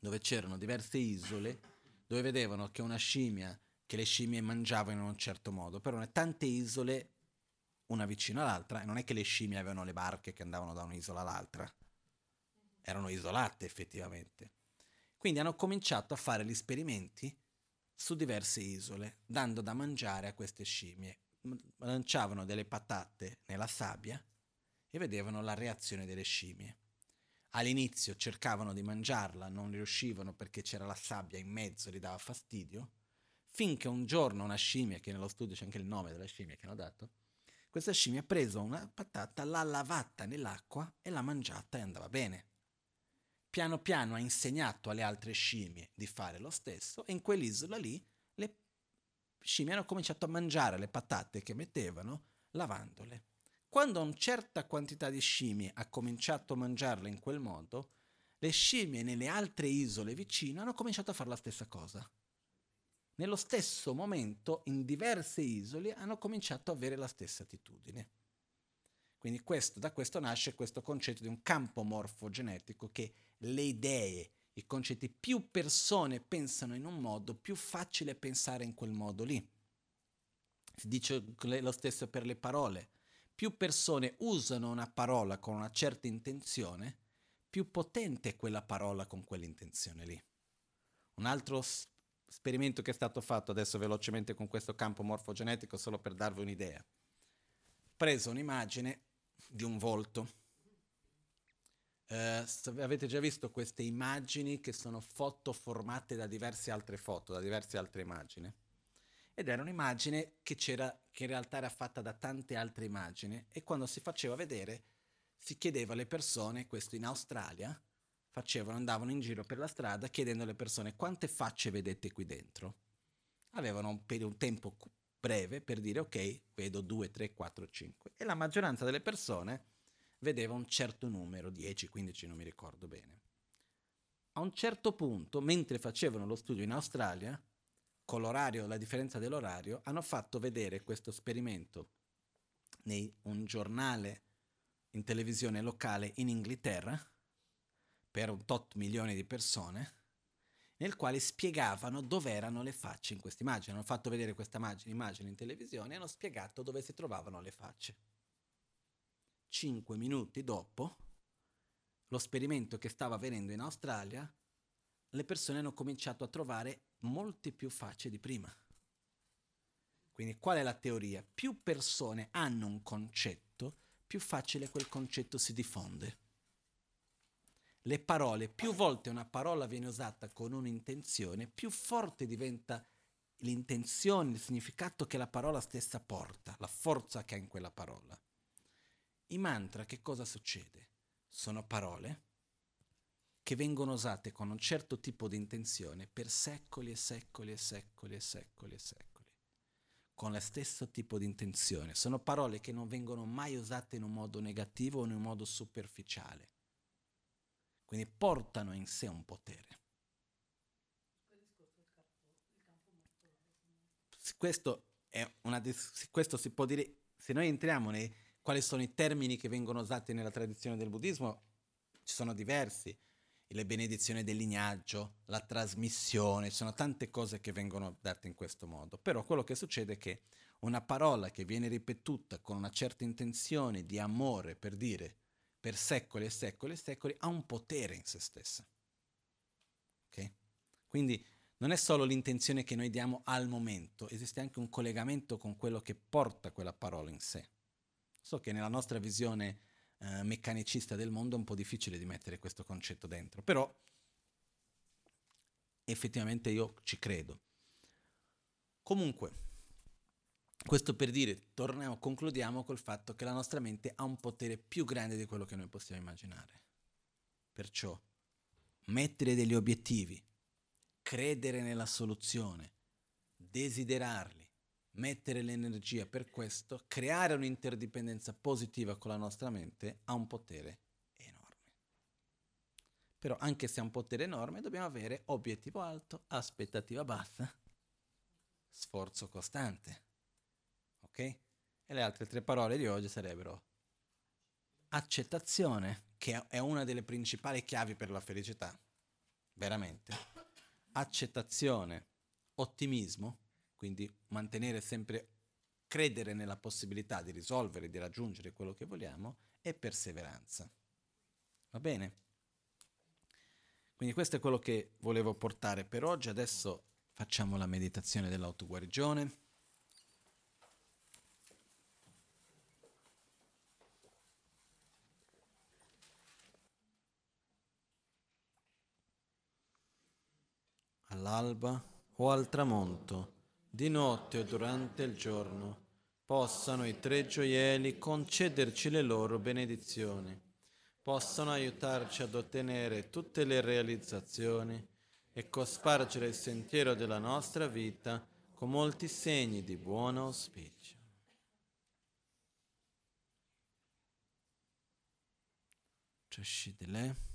dove c'erano diverse isole dove vedevano che una scimmia, che le scimmie mangiavano in un certo modo, però tante isole una vicino all'altra e non è che le scimmie avevano le barche che andavano da un'isola all'altra, erano isolate effettivamente. Quindi hanno cominciato a fare gli esperimenti su diverse isole, dando da mangiare a queste scimmie. Lanciavano delle patate nella sabbia e vedevano la reazione delle scimmie. All'inizio cercavano di mangiarla, non riuscivano perché c'era la sabbia in mezzo, gli dava fastidio, finché un giorno una scimmia, che nello studio c'è anche il nome della scimmia che hanno dato, questa scimmia ha preso una patata, l'ha lavata nell'acqua e l'ha mangiata e andava bene. Piano piano ha insegnato alle altre scimmie di fare lo stesso e in quell'isola lì le scimmie hanno cominciato a mangiare le patate che mettevano lavandole. Quando una certa quantità di scimmie ha cominciato a mangiarle in quel modo, le scimmie nelle altre isole vicine hanno cominciato a fare la stessa cosa. Nello stesso momento, in diverse isole, hanno cominciato ad avere la stessa attitudine. Quindi questo, da questo nasce questo concetto di un campo morfogenetico che le idee, i concetti, più persone pensano in un modo, più facile pensare in quel modo lì. Si dice lo stesso per le parole più persone usano una parola con una certa intenzione, più potente è quella parola con quell'intenzione lì. Un altro esperimento che è stato fatto adesso velocemente con questo campo morfogenetico, solo per darvi un'idea. Preso un'immagine di un volto. Eh, avete già visto queste immagini che sono foto formate da diverse altre foto, da diverse altre immagini? ed era un'immagine che, c'era, che in realtà era fatta da tante altre immagini e quando si faceva vedere si chiedeva alle persone, questo in Australia, facevano, andavano in giro per la strada chiedendo alle persone quante facce vedete qui dentro. Avevano un, un tempo breve per dire ok, vedo 2, 3, 4, 5 e la maggioranza delle persone vedeva un certo numero, 10, 15, non mi ricordo bene. A un certo punto, mentre facevano lo studio in Australia, con l'orario, la differenza dell'orario, hanno fatto vedere questo esperimento in un giornale in televisione locale in Inghilterra per un tot milioni di persone, nel quale spiegavano dove erano le facce in questa immagine. Hanno fatto vedere questa immagine in televisione e hanno spiegato dove si trovavano le facce. Cinque minuti dopo, lo sperimento che stava avvenendo in Australia, le persone hanno cominciato a trovare molte più facce di prima. Quindi qual è la teoria? Più persone hanno un concetto, più facile quel concetto si diffonde. Le parole, più volte una parola viene usata con un'intenzione, più forte diventa l'intenzione, il significato che la parola stessa porta, la forza che ha in quella parola. I mantra, che cosa succede? Sono parole che vengono usate con un certo tipo di intenzione per secoli e secoli e secoli e secoli e secoli, con lo stesso tipo di intenzione. Sono parole che non vengono mai usate in un modo negativo o in un modo superficiale. Quindi portano in sé un potere. Questo, è una, questo si può dire, se noi entriamo nei quali sono i termini che vengono usati nella tradizione del buddismo, ci sono diversi le benedizioni del lignaggio, la trasmissione, ci sono tante cose che vengono date in questo modo. Però quello che succede è che una parola che viene ripetuta con una certa intenzione di amore, per dire, per secoli e secoli e secoli, ha un potere in se stessa. Okay? Quindi non è solo l'intenzione che noi diamo al momento, esiste anche un collegamento con quello che porta quella parola in sé. So che nella nostra visione eh, meccanicista del mondo è un po' difficile di mettere questo concetto dentro, però effettivamente io ci credo. Comunque, questo per dire, torniamo, concludiamo col fatto che la nostra mente ha un potere più grande di quello che noi possiamo immaginare. Perciò, mettere degli obiettivi, credere nella soluzione, desiderarli, mettere l'energia per questo, creare un'interdipendenza positiva con la nostra mente ha un potere enorme. Però anche se ha un potere enorme dobbiamo avere obiettivo alto, aspettativa bassa, sforzo costante. Ok? E le altre tre parole di oggi sarebbero accettazione, che è una delle principali chiavi per la felicità, veramente. Accettazione, ottimismo, quindi mantenere sempre, credere nella possibilità di risolvere, di raggiungere quello che vogliamo e perseveranza. Va bene? Quindi questo è quello che volevo portare per oggi, adesso Facciamo la meditazione dell'autoguarigione. All'alba o al tramonto, di notte o durante il giorno, possano i tre gioielli concederci le loro benedizioni, possano aiutarci ad ottenere tutte le realizzazioni e cospargere il sentiero della nostra vita con molti segni di buon auspicio. Cescidile.